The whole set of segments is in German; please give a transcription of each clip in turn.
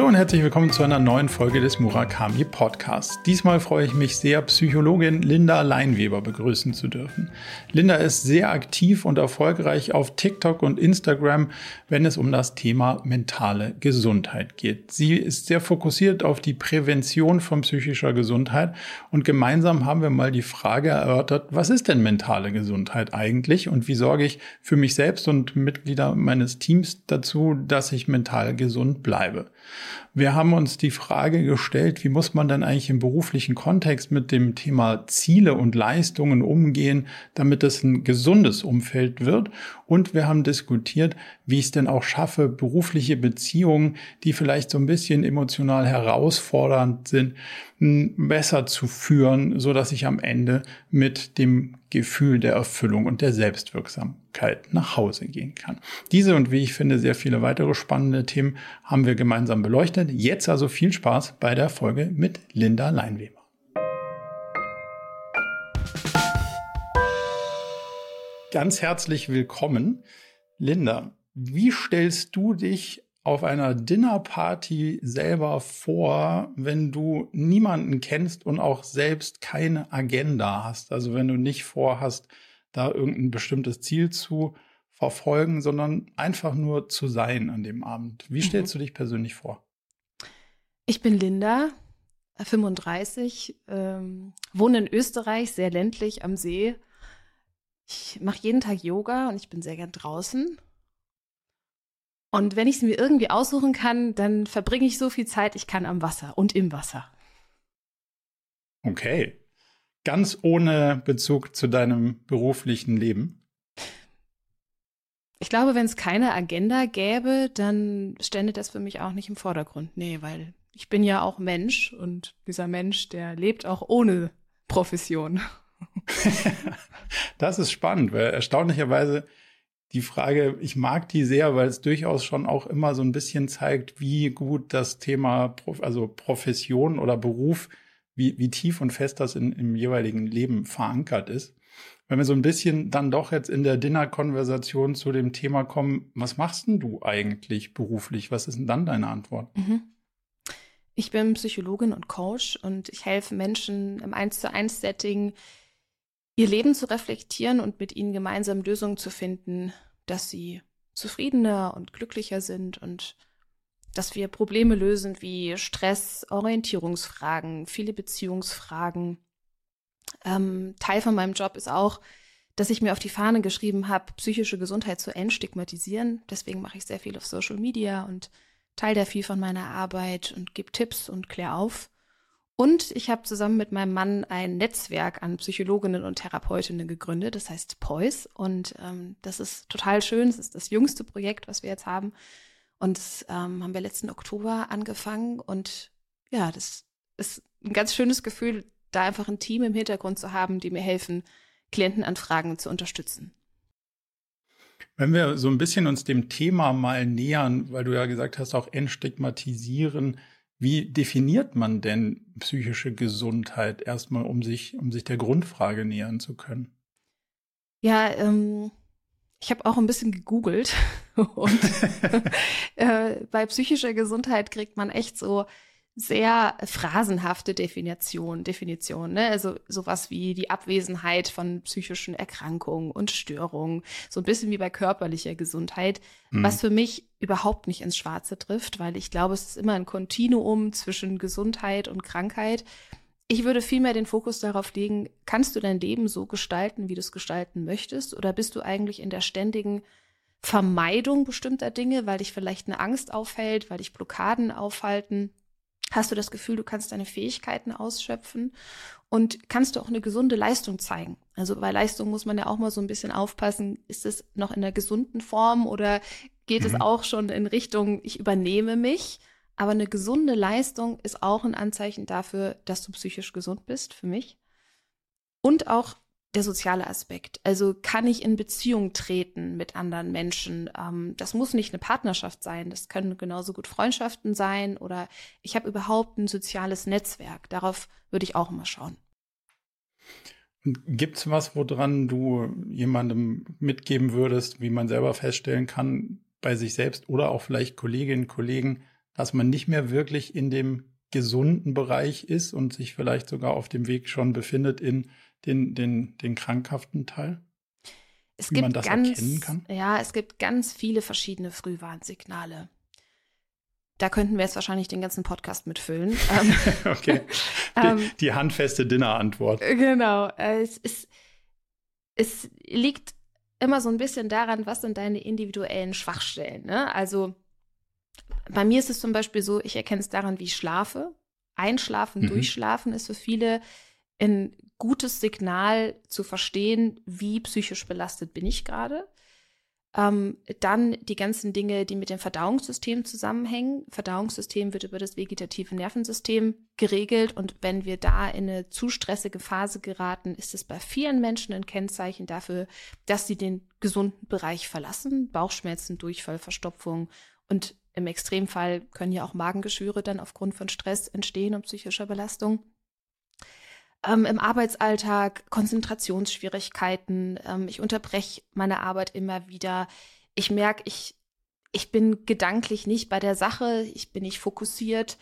Hallo und herzlich willkommen zu einer neuen Folge des Murakami Podcasts. Diesmal freue ich mich sehr, Psychologin Linda Leinweber begrüßen zu dürfen. Linda ist sehr aktiv und erfolgreich auf TikTok und Instagram, wenn es um das Thema mentale Gesundheit geht. Sie ist sehr fokussiert auf die Prävention von psychischer Gesundheit und gemeinsam haben wir mal die Frage erörtert, was ist denn mentale Gesundheit eigentlich und wie sorge ich für mich selbst und Mitglieder meines Teams dazu, dass ich mental gesund bleibe. Wir haben uns die Frage gestellt, wie muss man denn eigentlich im beruflichen Kontext mit dem Thema Ziele und Leistungen umgehen, damit es ein gesundes Umfeld wird. Und wir haben diskutiert, wie ich es denn auch schaffe, berufliche Beziehungen, die vielleicht so ein bisschen emotional herausfordernd sind, besser zu führen, so dass ich am Ende mit dem Gefühl der Erfüllung und der Selbstwirksamkeit nach Hause gehen kann. Diese und wie ich finde sehr viele weitere spannende Themen haben wir gemeinsam beleuchtet. Jetzt also viel Spaß bei der Folge mit Linda Leinweber. Ganz herzlich willkommen. Linda, wie stellst du dich auf einer Dinnerparty selber vor, wenn du niemanden kennst und auch selbst keine Agenda hast? Also wenn du nicht vorhast, da irgendein bestimmtes Ziel zu verfolgen, sondern einfach nur zu sein an dem Abend. Wie stellst mhm. du dich persönlich vor? Ich bin Linda, 35, ähm, wohne in Österreich, sehr ländlich am See. Ich mache jeden Tag Yoga und ich bin sehr gern draußen und wenn ich es mir irgendwie aussuchen kann, dann verbringe ich so viel Zeit, ich kann am Wasser und im Wasser. Okay. Ganz ohne Bezug zu deinem beruflichen Leben? Ich glaube, wenn es keine Agenda gäbe, dann stände das für mich auch nicht im Vordergrund. Nee, weil ich bin ja auch Mensch und dieser Mensch, der lebt auch ohne Profession. das ist spannend, weil erstaunlicherweise die Frage, ich mag die sehr, weil es durchaus schon auch immer so ein bisschen zeigt, wie gut das Thema, also Profession oder Beruf, wie, wie tief und fest das in, im jeweiligen Leben verankert ist. Wenn wir so ein bisschen dann doch jetzt in der Dinner-Konversation zu dem Thema kommen, was machst denn du eigentlich beruflich? Was ist denn dann deine Antwort? Mhm. Ich bin Psychologin und Coach und ich helfe Menschen im 1 zu 1 Setting, ihr Leben zu reflektieren und mit ihnen gemeinsam Lösungen zu finden, dass sie zufriedener und glücklicher sind und dass wir Probleme lösen wie Stress, Orientierungsfragen, viele Beziehungsfragen. Ähm, Teil von meinem Job ist auch, dass ich mir auf die Fahne geschrieben habe, psychische Gesundheit zu entstigmatisieren. Deswegen mache ich sehr viel auf Social Media und teile da viel von meiner Arbeit und gebe Tipps und kläre auf. Und ich habe zusammen mit meinem Mann ein Netzwerk an Psychologinnen und Therapeutinnen gegründet, das heißt POIS. Und ähm, das ist total schön. Es ist das jüngste Projekt, was wir jetzt haben. Und das ähm, haben wir letzten Oktober angefangen. Und ja, das ist ein ganz schönes Gefühl, da einfach ein Team im Hintergrund zu haben, die mir helfen, Klientenanfragen zu unterstützen. Wenn wir so ein bisschen uns dem Thema mal nähern, weil du ja gesagt hast, auch entstigmatisieren, wie definiert man denn psychische Gesundheit erstmal, um sich, um sich der Grundfrage nähern zu können? Ja, ähm, ich habe auch ein bisschen gegoogelt und äh, bei psychischer Gesundheit kriegt man echt so sehr phrasenhafte Definition, Definition, ne? Also sowas wie die Abwesenheit von psychischen Erkrankungen und Störungen, so ein bisschen wie bei körperlicher Gesundheit, mhm. was für mich überhaupt nicht ins Schwarze trifft, weil ich glaube, es ist immer ein Kontinuum zwischen Gesundheit und Krankheit. Ich würde vielmehr den Fokus darauf legen, kannst du dein Leben so gestalten, wie du es gestalten möchtest, oder bist du eigentlich in der ständigen Vermeidung bestimmter Dinge, weil dich vielleicht eine Angst aufhält, weil dich Blockaden aufhalten? Hast du das Gefühl, du kannst deine Fähigkeiten ausschöpfen und kannst du auch eine gesunde Leistung zeigen? Also bei Leistung muss man ja auch mal so ein bisschen aufpassen, ist es noch in der gesunden Form oder geht mhm. es auch schon in Richtung, ich übernehme mich? Aber eine gesunde Leistung ist auch ein Anzeichen dafür, dass du psychisch gesund bist, für mich. Und auch der soziale Aspekt. Also kann ich in Beziehung treten mit anderen Menschen? Ähm, das muss nicht eine Partnerschaft sein. Das können genauso gut Freundschaften sein oder ich habe überhaupt ein soziales Netzwerk. Darauf würde ich auch immer schauen. Gibt es was, woran du jemandem mitgeben würdest, wie man selber feststellen kann, bei sich selbst oder auch vielleicht Kolleginnen und Kollegen, dass man nicht mehr wirklich in dem gesunden Bereich ist und sich vielleicht sogar auf dem Weg schon befindet in den, den, den krankhaften Teil? Es Wie man das ganz, erkennen kann? Ja, es gibt ganz viele verschiedene Frühwarnsignale. Da könnten wir jetzt wahrscheinlich den ganzen Podcast mitfüllen. Ähm, okay. Die, ähm, die handfeste Dinnerantwort. Genau. Es, ist, es liegt immer so ein bisschen daran, was sind deine individuellen Schwachstellen. Ne? Also bei mir ist es zum Beispiel so, ich erkenne es daran, wie ich schlafe. Einschlafen, mhm. durchschlafen ist für viele ein gutes Signal zu verstehen, wie psychisch belastet bin ich gerade. Ähm, dann die ganzen Dinge, die mit dem Verdauungssystem zusammenhängen. Verdauungssystem wird über das vegetative Nervensystem geregelt und wenn wir da in eine zu stressige Phase geraten, ist es bei vielen Menschen ein Kennzeichen dafür, dass sie den gesunden Bereich verlassen. Bauchschmerzen, Durchfall, Verstopfung und im Extremfall können ja auch Magengeschwüre dann aufgrund von Stress entstehen und psychischer Belastung. Ähm, Im Arbeitsalltag Konzentrationsschwierigkeiten. Ähm, ich unterbreche meine Arbeit immer wieder. Ich merke, ich, ich bin gedanklich nicht bei der Sache. Ich bin nicht fokussiert.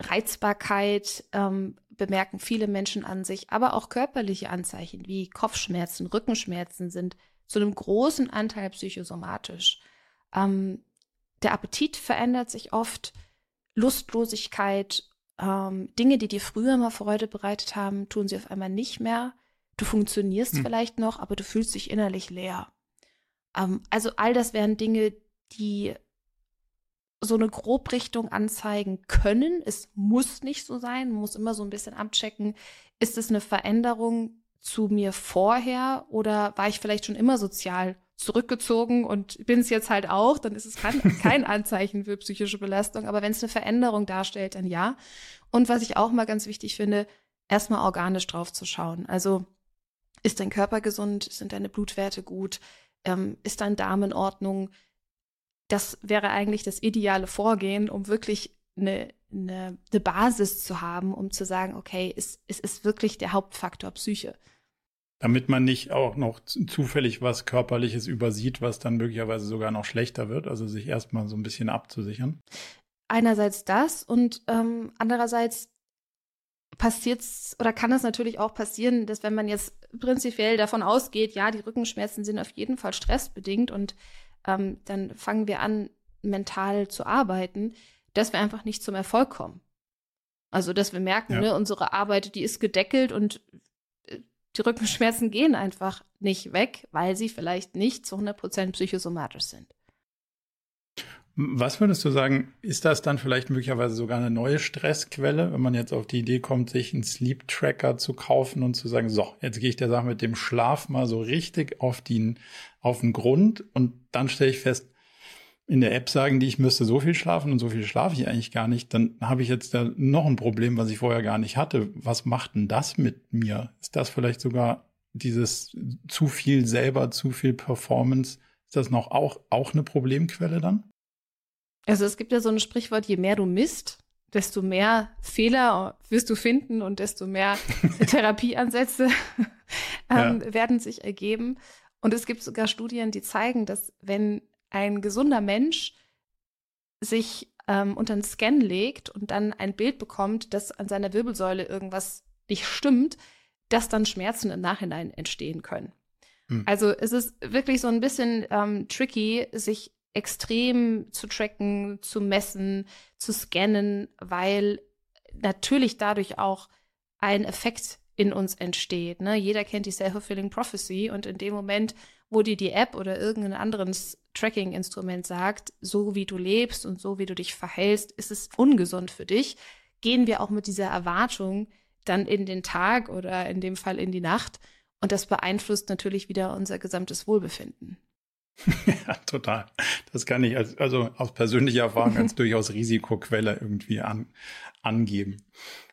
Reizbarkeit ähm, bemerken viele Menschen an sich, aber auch körperliche Anzeichen wie Kopfschmerzen, Rückenschmerzen sind zu einem großen Anteil psychosomatisch. Ähm, der Appetit verändert sich oft, Lustlosigkeit, ähm, Dinge, die dir früher mal Freude bereitet haben, tun sie auf einmal nicht mehr. Du funktionierst hm. vielleicht noch, aber du fühlst dich innerlich leer. Ähm, also all das wären Dinge, die so eine Grobrichtung anzeigen können. Es muss nicht so sein, man muss immer so ein bisschen abchecken, ist es eine Veränderung zu mir vorher oder war ich vielleicht schon immer sozial zurückgezogen und bin es jetzt halt auch, dann ist es kein, kein Anzeichen für psychische Belastung. Aber wenn es eine Veränderung darstellt, dann ja. Und was ich auch mal ganz wichtig finde, erstmal organisch drauf zu schauen. Also ist dein Körper gesund? Sind deine Blutwerte gut? Ähm, ist dein Darm in Ordnung? Das wäre eigentlich das ideale Vorgehen, um wirklich eine, eine, eine Basis zu haben, um zu sagen, okay, es, es ist wirklich der Hauptfaktor Psyche. Damit man nicht auch noch zufällig was Körperliches übersieht, was dann möglicherweise sogar noch schlechter wird, also sich erstmal so ein bisschen abzusichern. Einerseits das und ähm, andererseits passiert es oder kann es natürlich auch passieren, dass wenn man jetzt prinzipiell davon ausgeht, ja, die Rückenschmerzen sind auf jeden Fall stressbedingt und ähm, dann fangen wir an, mental zu arbeiten, dass wir einfach nicht zum Erfolg kommen. Also, dass wir merken, ja. ne, unsere Arbeit, die ist gedeckelt und die Rückenschmerzen gehen einfach nicht weg, weil sie vielleicht nicht zu 100% psychosomatisch sind. Was würdest du sagen, ist das dann vielleicht möglicherweise sogar eine neue Stressquelle, wenn man jetzt auf die Idee kommt, sich einen Sleep Tracker zu kaufen und zu sagen, so, jetzt gehe ich der Sache mit dem Schlaf mal so richtig auf den, auf den Grund und dann stelle ich fest, in der App sagen die, ich müsste so viel schlafen und so viel schlafe ich eigentlich gar nicht, dann habe ich jetzt da noch ein Problem, was ich vorher gar nicht hatte. Was macht denn das mit mir? Ist das vielleicht sogar dieses zu viel selber, zu viel Performance? Ist das noch auch, auch eine Problemquelle dann? Also es gibt ja so ein Sprichwort, je mehr du misst, desto mehr Fehler wirst du finden und desto mehr Therapieansätze ähm, ja. werden sich ergeben. Und es gibt sogar Studien, die zeigen, dass wenn ein gesunder Mensch sich ähm, unter einen Scan legt und dann ein Bild bekommt, dass an seiner Wirbelsäule irgendwas nicht stimmt, dass dann Schmerzen im Nachhinein entstehen können. Hm. Also es ist wirklich so ein bisschen ähm, tricky, sich extrem zu tracken, zu messen, zu scannen, weil natürlich dadurch auch ein Effekt in uns entsteht. Ne? Jeder kennt die Self-Fulfilling Prophecy und in dem Moment, wo dir die App oder irgendein anderes Tracking-Instrument sagt, so wie du lebst und so wie du dich verhältst, ist es ungesund für dich, gehen wir auch mit dieser Erwartung dann in den Tag oder in dem Fall in die Nacht. Und das beeinflusst natürlich wieder unser gesamtes Wohlbefinden. ja, total. Das kann ich als, also aus persönlicher Erfahrung als durchaus Risikoquelle irgendwie an, angeben.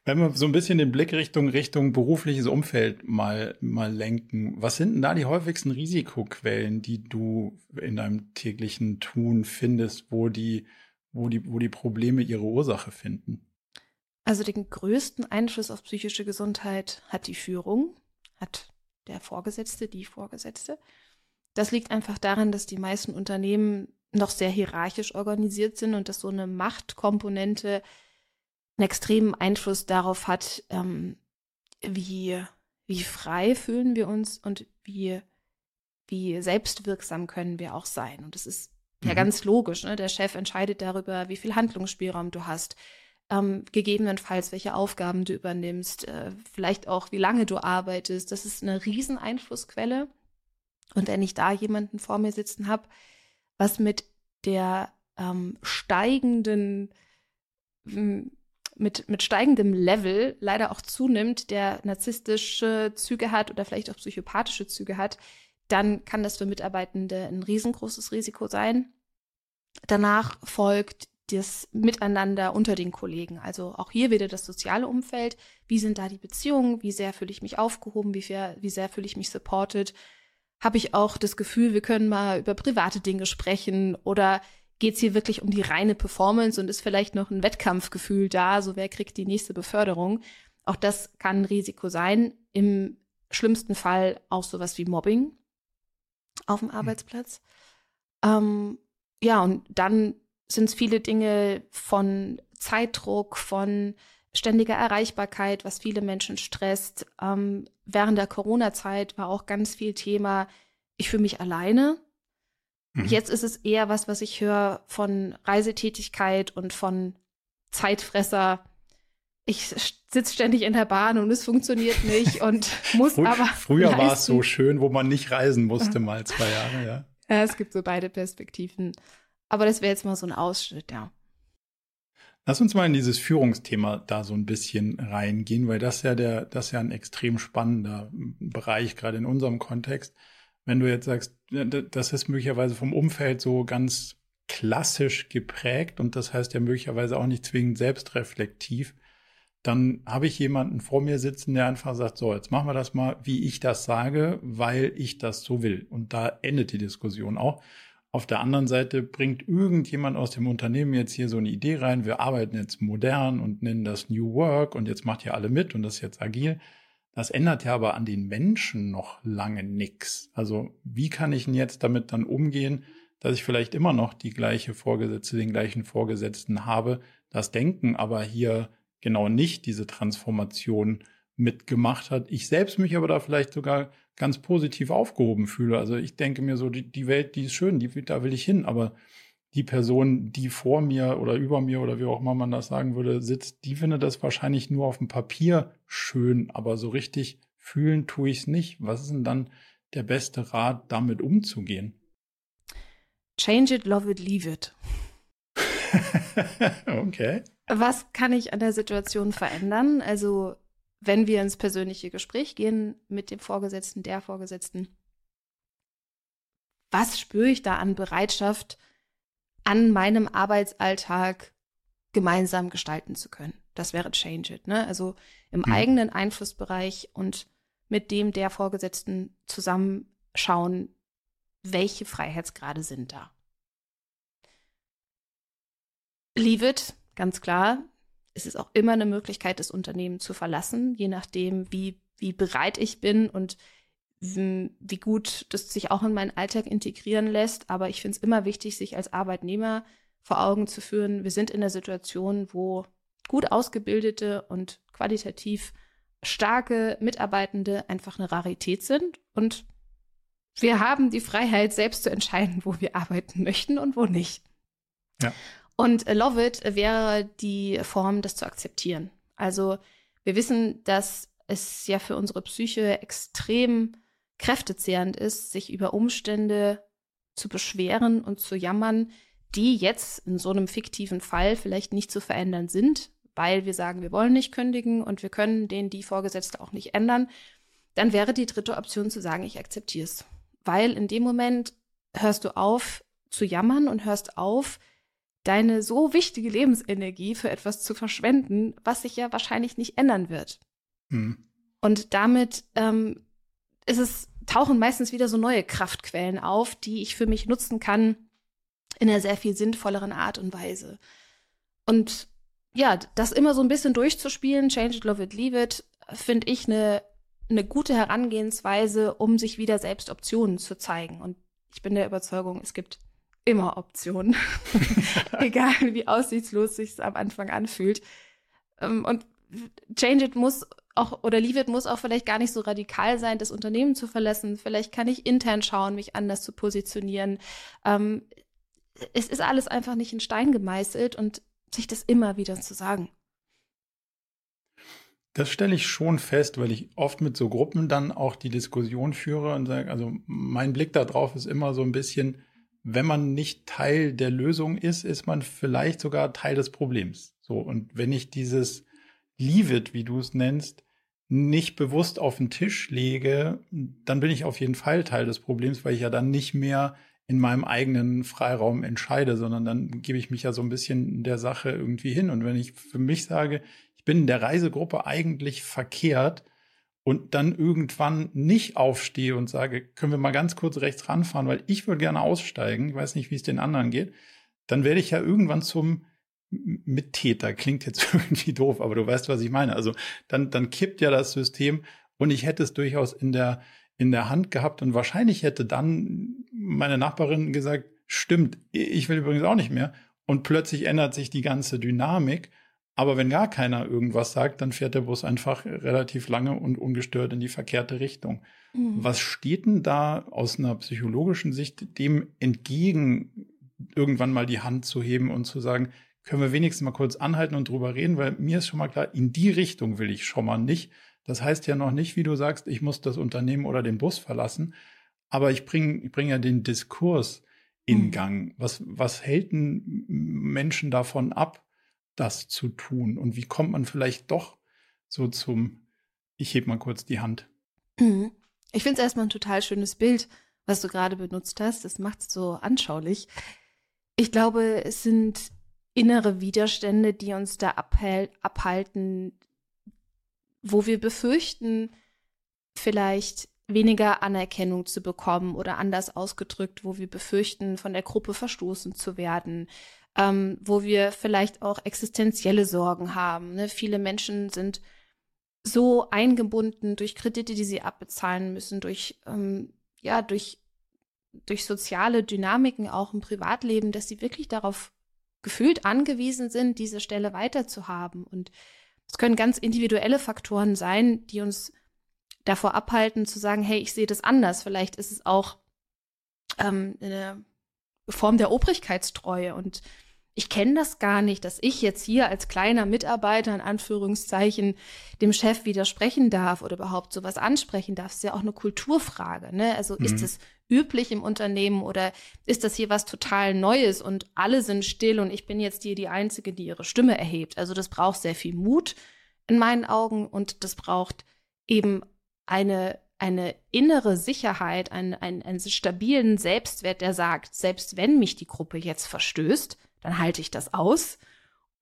Wenn wir so ein bisschen den Blick Richtung, Richtung berufliches Umfeld mal, mal lenken, was sind denn da die häufigsten Risikoquellen, die du in deinem täglichen Tun findest, wo die, wo die, wo die Probleme ihre Ursache finden? Also den größten Einfluss auf psychische Gesundheit hat die Führung, hat der Vorgesetzte, die Vorgesetzte. Das liegt einfach daran, dass die meisten Unternehmen noch sehr hierarchisch organisiert sind und dass so eine Machtkomponente einen extremen Einfluss darauf hat, ähm, wie, wie frei fühlen wir uns und wie, wie selbstwirksam können wir auch sein. Und das ist mhm. ja ganz logisch. Ne? Der Chef entscheidet darüber, wie viel Handlungsspielraum du hast, ähm, gegebenenfalls welche Aufgaben du übernimmst, äh, vielleicht auch wie lange du arbeitest. Das ist eine Rieseneinflussquelle. Und wenn ich da jemanden vor mir sitzen habe, was mit der ähm, steigenden mit, mit steigendem Level leider auch zunimmt, der narzisstische Züge hat oder vielleicht auch psychopathische Züge hat, dann kann das für Mitarbeitende ein riesengroßes Risiko sein. Danach folgt das Miteinander unter den Kollegen. Also auch hier wieder das soziale Umfeld. Wie sind da die Beziehungen? Wie sehr fühle ich mich aufgehoben? Wie, sehr, wie sehr fühle ich mich supported? Habe ich auch das Gefühl, wir können mal über private Dinge sprechen oder geht es hier wirklich um die reine Performance und ist vielleicht noch ein Wettkampfgefühl da, so wer kriegt die nächste Beförderung. Auch das kann ein Risiko sein. Im schlimmsten Fall auch sowas wie Mobbing auf dem hm. Arbeitsplatz. Ähm, ja, und dann sind es viele Dinge von Zeitdruck, von ständiger Erreichbarkeit, was viele Menschen stresst. Ähm, während der Corona-Zeit war auch ganz viel Thema, ich fühle mich alleine. Mhm. Jetzt ist es eher was, was ich höre von Reisetätigkeit und von Zeitfresser. Ich sitze ständig in der Bahn und es funktioniert nicht und muss Frü aber. Früher war es so schön, wo man nicht reisen musste, mal zwei Jahre, ja. Ja, es gibt so beide Perspektiven. Aber das wäre jetzt mal so ein Ausschnitt, ja. Lass uns mal in dieses Führungsthema da so ein bisschen reingehen, weil das ja der, das ist ja ein extrem spannender Bereich, gerade in unserem Kontext wenn du jetzt sagst, das ist möglicherweise vom Umfeld so ganz klassisch geprägt und das heißt ja möglicherweise auch nicht zwingend selbstreflektiv, dann habe ich jemanden vor mir sitzen, der einfach sagt, so, jetzt machen wir das mal, wie ich das sage, weil ich das so will. Und da endet die Diskussion auch. Auf der anderen Seite bringt irgendjemand aus dem Unternehmen jetzt hier so eine Idee rein, wir arbeiten jetzt modern und nennen das New Work und jetzt macht ihr alle mit und das ist jetzt agil. Das ändert ja aber an den Menschen noch lange nichts. Also wie kann ich denn jetzt damit dann umgehen, dass ich vielleicht immer noch die gleiche Vorgesetzte, den gleichen Vorgesetzten habe, das Denken aber hier genau nicht diese Transformation mitgemacht hat. Ich selbst mich aber da vielleicht sogar ganz positiv aufgehoben fühle. Also ich denke mir so, die, die Welt, die ist schön, die, da will ich hin, aber die Person, die vor mir oder über mir oder wie auch immer man das sagen würde, sitzt, die findet das wahrscheinlich nur auf dem Papier schön, aber so richtig fühlen tue ich es nicht. Was ist denn dann der beste Rat, damit umzugehen? Change it, love it, leave it. okay. Was kann ich an der Situation verändern? Also, wenn wir ins persönliche Gespräch gehen mit dem Vorgesetzten, der Vorgesetzten, was spüre ich da an Bereitschaft, an meinem Arbeitsalltag gemeinsam gestalten zu können. Das wäre Change It, ne? Also im mhm. eigenen Einflussbereich und mit dem der Vorgesetzten zusammenschauen, welche Freiheitsgrade sind da. Leave it, ganz klar. Es ist auch immer eine Möglichkeit, das Unternehmen zu verlassen, je nachdem, wie, wie bereit ich bin und wie gut das sich auch in meinen Alltag integrieren lässt. Aber ich finde es immer wichtig, sich als Arbeitnehmer vor Augen zu führen, wir sind in der Situation, wo gut ausgebildete und qualitativ starke Mitarbeitende einfach eine Rarität sind und wir haben die Freiheit, selbst zu entscheiden, wo wir arbeiten möchten und wo nicht. Ja. Und Love It wäre die Form, das zu akzeptieren. Also wir wissen, dass es ja für unsere Psyche extrem kräftezehrend ist, sich über Umstände zu beschweren und zu jammern, die jetzt in so einem fiktiven Fall vielleicht nicht zu verändern sind, weil wir sagen, wir wollen nicht kündigen und wir können den die Vorgesetzte auch nicht ändern, dann wäre die dritte Option zu sagen, ich akzeptiere es. Weil in dem Moment hörst du auf zu jammern und hörst auf, deine so wichtige Lebensenergie für etwas zu verschwenden, was sich ja wahrscheinlich nicht ändern wird. Hm. Und damit ähm, ist es tauchen meistens wieder so neue Kraftquellen auf, die ich für mich nutzen kann in einer sehr viel sinnvolleren Art und Weise. Und ja, das immer so ein bisschen durchzuspielen, change it, love it, leave it, finde ich eine, eine gute Herangehensweise, um sich wieder selbst Optionen zu zeigen. Und ich bin der Überzeugung, es gibt immer Optionen. Egal wie aussichtslos sich am Anfang anfühlt. Ähm, und Change It muss auch oder Leave It muss auch vielleicht gar nicht so radikal sein, das Unternehmen zu verlassen. Vielleicht kann ich intern schauen, mich anders zu positionieren. Ähm, es ist alles einfach nicht in Stein gemeißelt und sich das immer wieder zu sagen. Das stelle ich schon fest, weil ich oft mit so Gruppen dann auch die Diskussion führe und sage, also mein Blick darauf ist immer so ein bisschen, wenn man nicht Teil der Lösung ist, ist man vielleicht sogar Teil des Problems. So, und wenn ich dieses Leave it, wie du es nennst, nicht bewusst auf den Tisch lege, dann bin ich auf jeden Fall Teil des Problems, weil ich ja dann nicht mehr in meinem eigenen Freiraum entscheide, sondern dann gebe ich mich ja so ein bisschen der Sache irgendwie hin. Und wenn ich für mich sage, ich bin in der Reisegruppe eigentlich verkehrt und dann irgendwann nicht aufstehe und sage, können wir mal ganz kurz rechts ranfahren, weil ich würde gerne aussteigen, ich weiß nicht, wie es den anderen geht, dann werde ich ja irgendwann zum Mittäter. Klingt jetzt irgendwie doof, aber du weißt, was ich meine. Also dann, dann kippt ja das System und ich hätte es durchaus in der, in der Hand gehabt und wahrscheinlich hätte dann meine Nachbarin gesagt, stimmt, ich will übrigens auch nicht mehr. Und plötzlich ändert sich die ganze Dynamik. Aber wenn gar keiner irgendwas sagt, dann fährt der Bus einfach relativ lange und ungestört in die verkehrte Richtung. Mhm. Was steht denn da aus einer psychologischen Sicht dem entgegen, irgendwann mal die Hand zu heben und zu sagen, können wir wenigstens mal kurz anhalten und drüber reden, weil mir ist schon mal klar, in die Richtung will ich schon mal nicht. Das heißt ja noch nicht, wie du sagst, ich muss das Unternehmen oder den Bus verlassen, aber ich bringe ich bring ja den Diskurs in mhm. Gang. Was, was hält denn Menschen davon ab, das zu tun? Und wie kommt man vielleicht doch so zum, ich heb mal kurz die Hand? Mhm. Ich finde es erstmal ein total schönes Bild, was du gerade benutzt hast. Das macht es so anschaulich. Ich glaube, es sind innere Widerstände, die uns da abhalten, wo wir befürchten, vielleicht weniger Anerkennung zu bekommen oder anders ausgedrückt, wo wir befürchten, von der Gruppe verstoßen zu werden, ähm, wo wir vielleicht auch existenzielle Sorgen haben. Ne? Viele Menschen sind so eingebunden durch Kredite, die sie abbezahlen müssen, durch ähm, ja durch durch soziale Dynamiken auch im Privatleben, dass sie wirklich darauf gefühlt angewiesen sind, diese Stelle weiterzuhaben. Und es können ganz individuelle Faktoren sein, die uns davor abhalten zu sagen, hey, ich sehe das anders. Vielleicht ist es auch ähm, eine Form der Obrigkeitstreue und ich kenne das gar nicht, dass ich jetzt hier als kleiner Mitarbeiter in Anführungszeichen dem Chef widersprechen darf oder überhaupt sowas ansprechen darf. Das ist ja auch eine Kulturfrage. Ne? Also mhm. ist es üblich im Unternehmen oder ist das hier was total Neues und alle sind still und ich bin jetzt hier die Einzige, die ihre Stimme erhebt. Also das braucht sehr viel Mut in meinen Augen und das braucht eben eine eine innere Sicherheit, einen, einen, einen stabilen Selbstwert, der sagt, selbst wenn mich die Gruppe jetzt verstößt, dann halte ich das aus.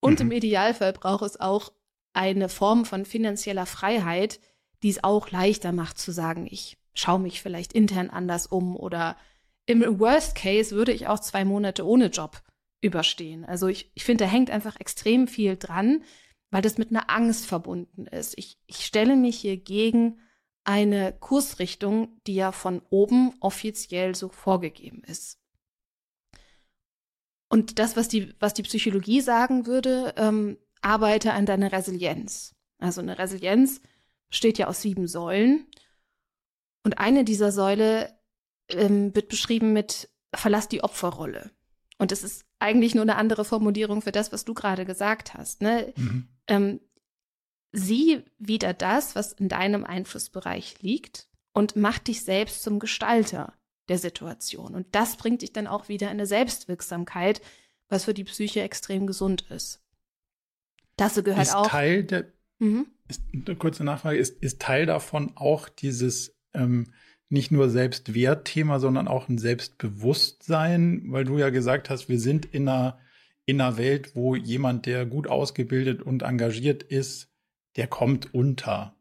Und mhm. im Idealfall braucht es auch eine Form von finanzieller Freiheit, die es auch leichter macht zu sagen, ich schaue mich vielleicht intern anders um oder im Worst Case würde ich auch zwei Monate ohne Job überstehen. Also ich, ich finde, da hängt einfach extrem viel dran, weil das mit einer Angst verbunden ist. Ich, ich stelle mich hier gegen eine Kursrichtung, die ja von oben offiziell so vorgegeben ist. Und das, was die, was die Psychologie sagen würde, ähm, arbeite an deiner Resilienz. Also eine Resilienz besteht ja aus sieben Säulen. Und eine dieser Säule ähm, wird beschrieben mit Verlass die Opferrolle. Und es ist eigentlich nur eine andere Formulierung für das, was du gerade gesagt hast. Ne? Mhm. Ähm, sieh wieder das, was in deinem Einflussbereich liegt und mach dich selbst zum Gestalter der Situation. Und das bringt dich dann auch wieder in eine Selbstwirksamkeit, was für die Psyche extrem gesund ist. Das gehört ist auch. Teil der, mhm. ist, eine kurze Nachfrage, ist, ist Teil davon auch dieses ähm, nicht nur Selbstwertthema, sondern auch ein Selbstbewusstsein, weil du ja gesagt hast, wir sind in einer, in einer Welt, wo jemand, der gut ausgebildet und engagiert ist, der kommt unter.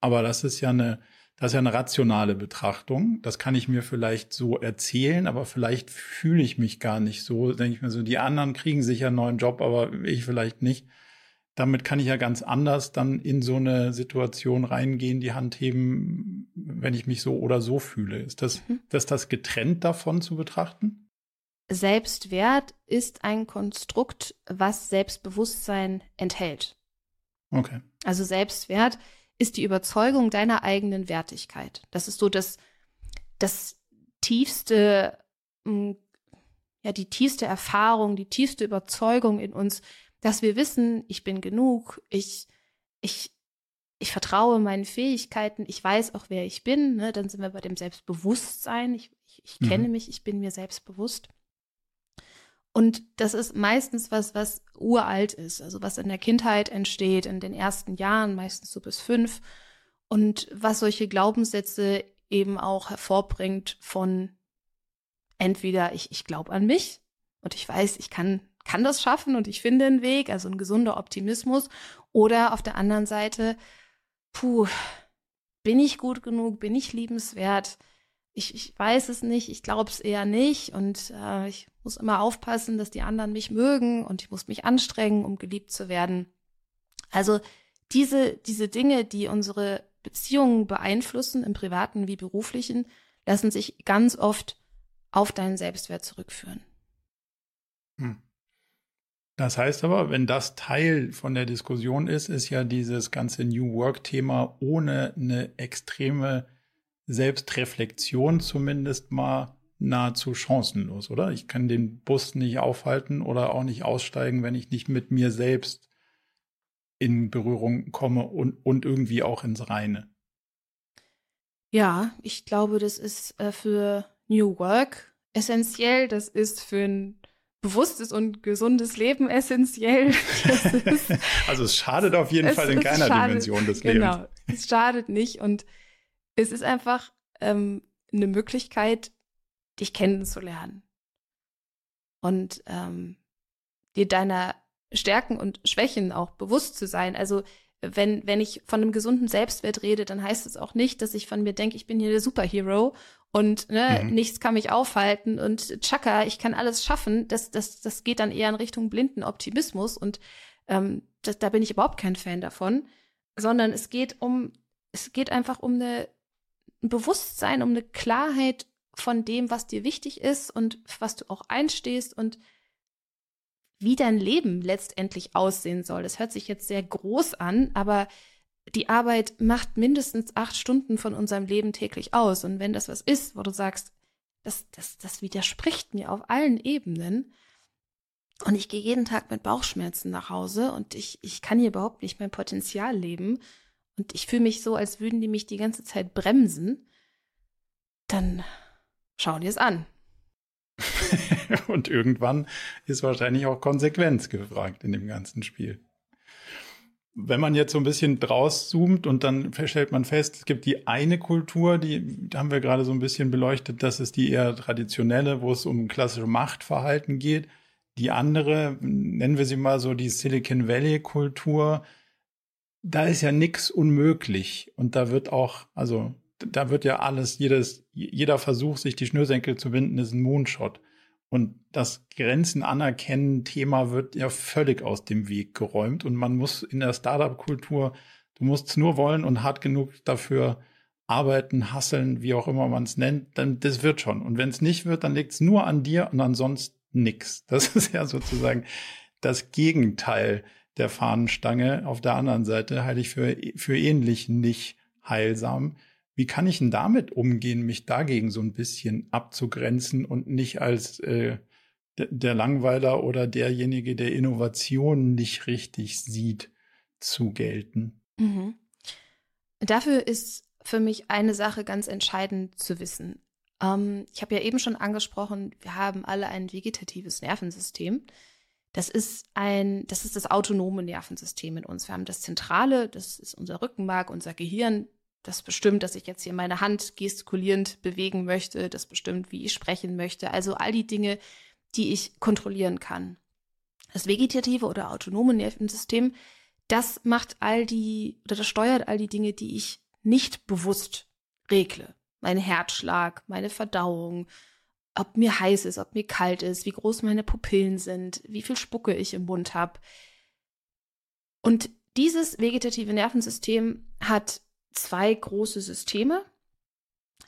Aber das ist ja eine, das ist ja eine rationale Betrachtung. Das kann ich mir vielleicht so erzählen, aber vielleicht fühle ich mich gar nicht so. Denke ich mir so, die anderen kriegen sicher einen neuen Job, aber ich vielleicht nicht. Damit kann ich ja ganz anders dann in so eine Situation reingehen, die Hand heben, wenn ich mich so oder so fühle. Ist das, mhm. ist das getrennt davon zu betrachten? Selbstwert ist ein Konstrukt, was Selbstbewusstsein enthält. Okay. Also Selbstwert ist die Überzeugung deiner eigenen Wertigkeit. Das ist so das, das tiefste, mm, ja, die tiefste Erfahrung, die tiefste Überzeugung in uns, dass wir wissen, ich bin genug, ich, ich, ich vertraue meinen Fähigkeiten, ich weiß auch, wer ich bin. Ne? Dann sind wir bei dem Selbstbewusstsein. Ich, ich, ich mhm. kenne mich, ich bin mir selbstbewusst. Und das ist meistens was, was uralt ist, also was in der Kindheit entsteht, in den ersten Jahren, meistens so bis fünf. Und was solche Glaubenssätze eben auch hervorbringt von entweder ich, ich glaube an mich und ich weiß, ich kann, kann das schaffen und ich finde einen Weg, also ein gesunder Optimismus, oder auf der anderen Seite, puh, bin ich gut genug, bin ich liebenswert, ich, ich weiß es nicht, ich glaube es eher nicht und äh, ich muss immer aufpassen, dass die anderen mich mögen und ich muss mich anstrengen, um geliebt zu werden. Also diese, diese Dinge, die unsere Beziehungen beeinflussen, im privaten wie beruflichen, lassen sich ganz oft auf deinen Selbstwert zurückführen. Hm. Das heißt aber, wenn das Teil von der Diskussion ist, ist ja dieses ganze New Work-Thema ohne eine extreme Selbstreflexion zumindest mal nahezu chancenlos, oder? Ich kann den Bus nicht aufhalten oder auch nicht aussteigen, wenn ich nicht mit mir selbst in Berührung komme und, und irgendwie auch ins Reine. Ja, ich glaube, das ist äh, für New Work essentiell. Das ist für ein bewusstes und gesundes Leben essentiell. Ist, also es schadet auf jeden Fall in keiner schadet, Dimension des Lebens. Genau, es schadet nicht und es ist einfach ähm, eine Möglichkeit, dich kennenzulernen und ähm, dir deiner Stärken und Schwächen auch bewusst zu sein. Also wenn, wenn ich von einem gesunden Selbstwert rede, dann heißt es auch nicht, dass ich von mir denke, ich bin hier der Superhero und ne, mhm. nichts kann mich aufhalten und tschakka, ich kann alles schaffen. Das, das, das geht dann eher in Richtung blinden Optimismus und ähm, das, da bin ich überhaupt kein Fan davon, sondern es geht um, es geht einfach um eine ein Bewusstsein, um eine Klarheit von dem, was dir wichtig ist und was du auch einstehst und wie dein Leben letztendlich aussehen soll. Das hört sich jetzt sehr groß an, aber die Arbeit macht mindestens acht Stunden von unserem Leben täglich aus. Und wenn das was ist, wo du sagst, das, das, das widerspricht mir auf allen Ebenen, und ich gehe jeden Tag mit Bauchschmerzen nach Hause und ich, ich kann hier überhaupt nicht mein Potenzial leben, und ich fühle mich so, als würden die mich die ganze Zeit bremsen, dann schauen die es an. und irgendwann ist wahrscheinlich auch Konsequenz gefragt in dem ganzen Spiel. Wenn man jetzt so ein bisschen draus zoomt und dann stellt man fest, es gibt die eine Kultur, die haben wir gerade so ein bisschen beleuchtet, das ist die eher traditionelle, wo es um klassische Machtverhalten geht. Die andere, nennen wir sie mal so die Silicon Valley Kultur, da ist ja nichts unmöglich. Und da wird auch, also da wird ja alles, jedes, jeder Versuch, sich die Schnürsenkel zu binden, ist ein Moonshot. Und das Grenzen anerkennen Thema wird ja völlig aus dem Weg geräumt. Und man muss in der Startup-Kultur, du musst es nur wollen und hart genug dafür arbeiten, hasseln, wie auch immer man es nennt, dann das wird schon. Und wenn es nicht wird, dann liegt es nur an dir und ansonsten nix. Das ist ja sozusagen das Gegenteil der Fahnenstange auf der anderen Seite halte ich für, für ähnlich nicht heilsam. Wie kann ich denn damit umgehen, mich dagegen so ein bisschen abzugrenzen und nicht als äh, der Langweiler oder derjenige, der Innovationen nicht richtig sieht, zu gelten? Mhm. Dafür ist für mich eine Sache ganz entscheidend zu wissen. Ähm, ich habe ja eben schon angesprochen, wir haben alle ein vegetatives Nervensystem. Das ist ein, das ist das autonome Nervensystem in uns. Wir haben das Zentrale, das ist unser Rückenmark, unser Gehirn. Das bestimmt, dass ich jetzt hier meine Hand gestikulierend bewegen möchte. Das bestimmt, wie ich sprechen möchte. Also all die Dinge, die ich kontrollieren kann. Das vegetative oder autonome Nervensystem, das macht all die, oder das steuert all die Dinge, die ich nicht bewusst regle. Mein Herzschlag, meine Verdauung, ob mir heiß ist, ob mir kalt ist, wie groß meine Pupillen sind, wie viel Spucke ich im Mund habe. Und dieses vegetative Nervensystem hat zwei große Systeme,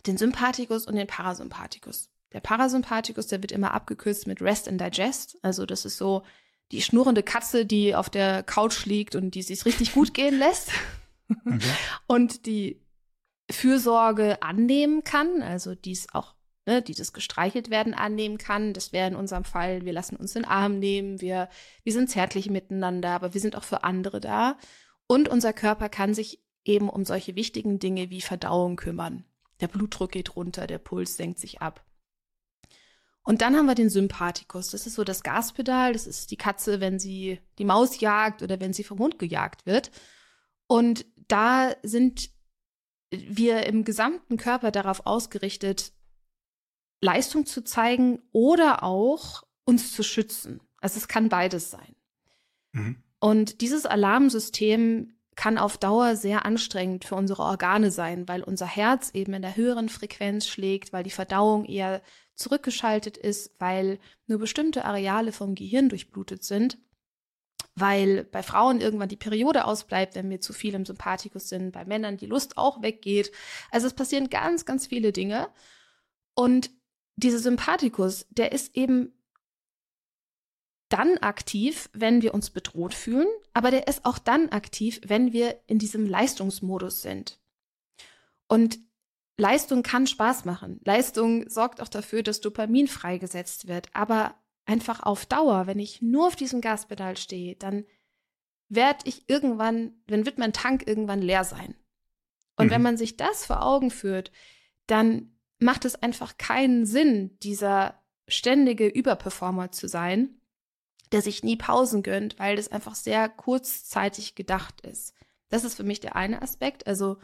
den Sympathikus und den Parasympathikus. Der Parasympathikus, der wird immer abgekürzt mit Rest and Digest. Also das ist so die schnurrende Katze, die auf der Couch liegt und die sich richtig gut gehen lässt. Okay. Und die Fürsorge annehmen kann, also dies auch, ne, dieses gestreichelt werden annehmen kann. Das wäre in unserem Fall, wir lassen uns den Arm nehmen, wir, wir sind zärtlich miteinander, aber wir sind auch für andere da. Und unser Körper kann sich eben um solche wichtigen Dinge wie Verdauung kümmern. Der Blutdruck geht runter, der Puls senkt sich ab. Und dann haben wir den Sympathikus. Das ist so das Gaspedal. Das ist die Katze, wenn sie die Maus jagt oder wenn sie vom Hund gejagt wird. Und da sind wir im gesamten Körper darauf ausgerichtet, Leistung zu zeigen oder auch uns zu schützen. Also es kann beides sein. Mhm. Und dieses Alarmsystem kann auf Dauer sehr anstrengend für unsere Organe sein, weil unser Herz eben in der höheren Frequenz schlägt, weil die Verdauung eher zurückgeschaltet ist, weil nur bestimmte Areale vom Gehirn durchblutet sind, weil bei Frauen irgendwann die Periode ausbleibt, wenn wir zu viel im Sympathikus sind, bei Männern die Lust auch weggeht. Also es passieren ganz, ganz viele Dinge. Und dieser Sympathikus, der ist eben dann aktiv, wenn wir uns bedroht fühlen, aber der ist auch dann aktiv, wenn wir in diesem Leistungsmodus sind. Und Leistung kann Spaß machen. Leistung sorgt auch dafür, dass Dopamin freigesetzt wird. Aber einfach auf Dauer, wenn ich nur auf diesem Gaspedal stehe, dann werde ich irgendwann, dann wird mein Tank irgendwann leer sein. Und mhm. wenn man sich das vor Augen führt, dann macht es einfach keinen Sinn, dieser ständige Überperformer zu sein, der sich nie Pausen gönnt, weil das einfach sehr kurzzeitig gedacht ist. Das ist für mich der eine Aspekt. Also du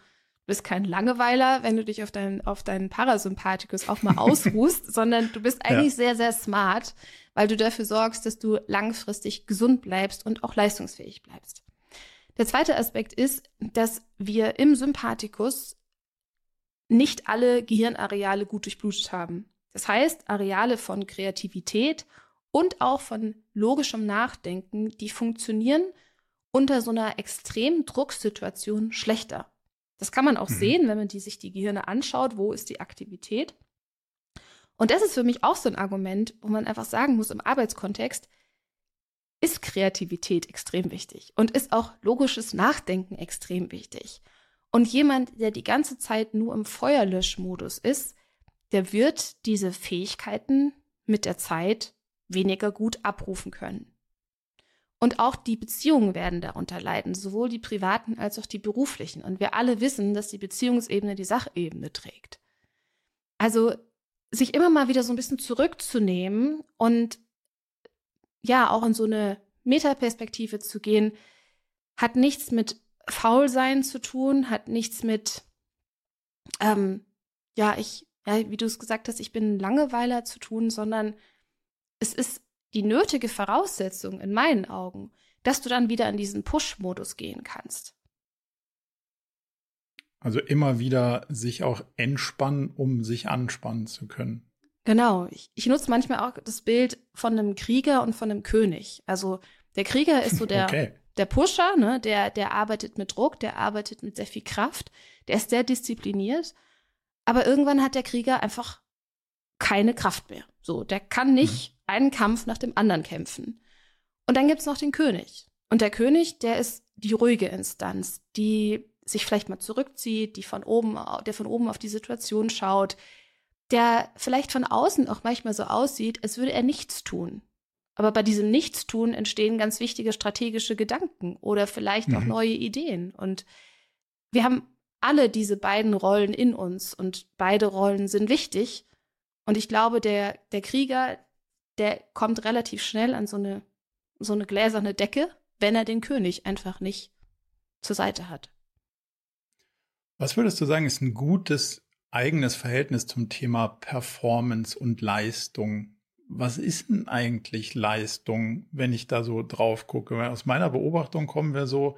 bist kein Langeweiler, wenn du dich auf, dein, auf deinen Parasympathikus auch mal ausruhst, sondern du bist eigentlich ja. sehr, sehr smart, weil du dafür sorgst, dass du langfristig gesund bleibst und auch leistungsfähig bleibst. Der zweite Aspekt ist, dass wir im Sympathikus nicht alle Gehirnareale gut durchblutet haben. Das heißt, Areale von Kreativität und auch von logischem Nachdenken, die funktionieren unter so einer extremen Drucksituation schlechter. Das kann man auch mhm. sehen, wenn man die, sich die Gehirne anschaut, wo ist die Aktivität. Und das ist für mich auch so ein Argument, wo man einfach sagen muss, im Arbeitskontext ist Kreativität extrem wichtig und ist auch logisches Nachdenken extrem wichtig. Und jemand, der die ganze Zeit nur im Feuerlöschmodus ist, der wird diese Fähigkeiten mit der Zeit weniger gut abrufen können. Und auch die Beziehungen werden darunter leiden, sowohl die privaten als auch die beruflichen. Und wir alle wissen, dass die Beziehungsebene die Sachebene trägt. Also sich immer mal wieder so ein bisschen zurückzunehmen und ja, auch in so eine Metaperspektive zu gehen, hat nichts mit Faulsein zu tun, hat nichts mit, ähm, ja, ich, ja, wie du es gesagt hast, ich bin Langeweiler zu tun, sondern es ist die nötige Voraussetzung in meinen Augen, dass du dann wieder in diesen Push-Modus gehen kannst. Also immer wieder sich auch entspannen, um sich anspannen zu können. Genau. Ich, ich nutze manchmal auch das Bild von einem Krieger und von einem König. Also der Krieger ist so der, okay. Der Pusher, ne? der, der arbeitet mit Druck, der arbeitet mit sehr viel Kraft, der ist sehr diszipliniert. Aber irgendwann hat der Krieger einfach keine Kraft mehr. So, der kann nicht mhm. einen Kampf nach dem anderen kämpfen. Und dann gibt's noch den König. Und der König, der ist die ruhige Instanz, die sich vielleicht mal zurückzieht, die von oben, der von oben auf die Situation schaut, der vielleicht von außen auch manchmal so aussieht, als würde er nichts tun. Aber bei diesem Nichtstun entstehen ganz wichtige strategische Gedanken oder vielleicht mhm. auch neue Ideen. Und wir haben alle diese beiden Rollen in uns und beide Rollen sind wichtig. Und ich glaube, der, der Krieger, der kommt relativ schnell an so eine, so eine gläserne Decke, wenn er den König einfach nicht zur Seite hat. Was würdest du sagen, ist ein gutes eigenes Verhältnis zum Thema Performance und Leistung? Was ist denn eigentlich Leistung, wenn ich da so drauf gucke? Aus meiner Beobachtung kommen wir so,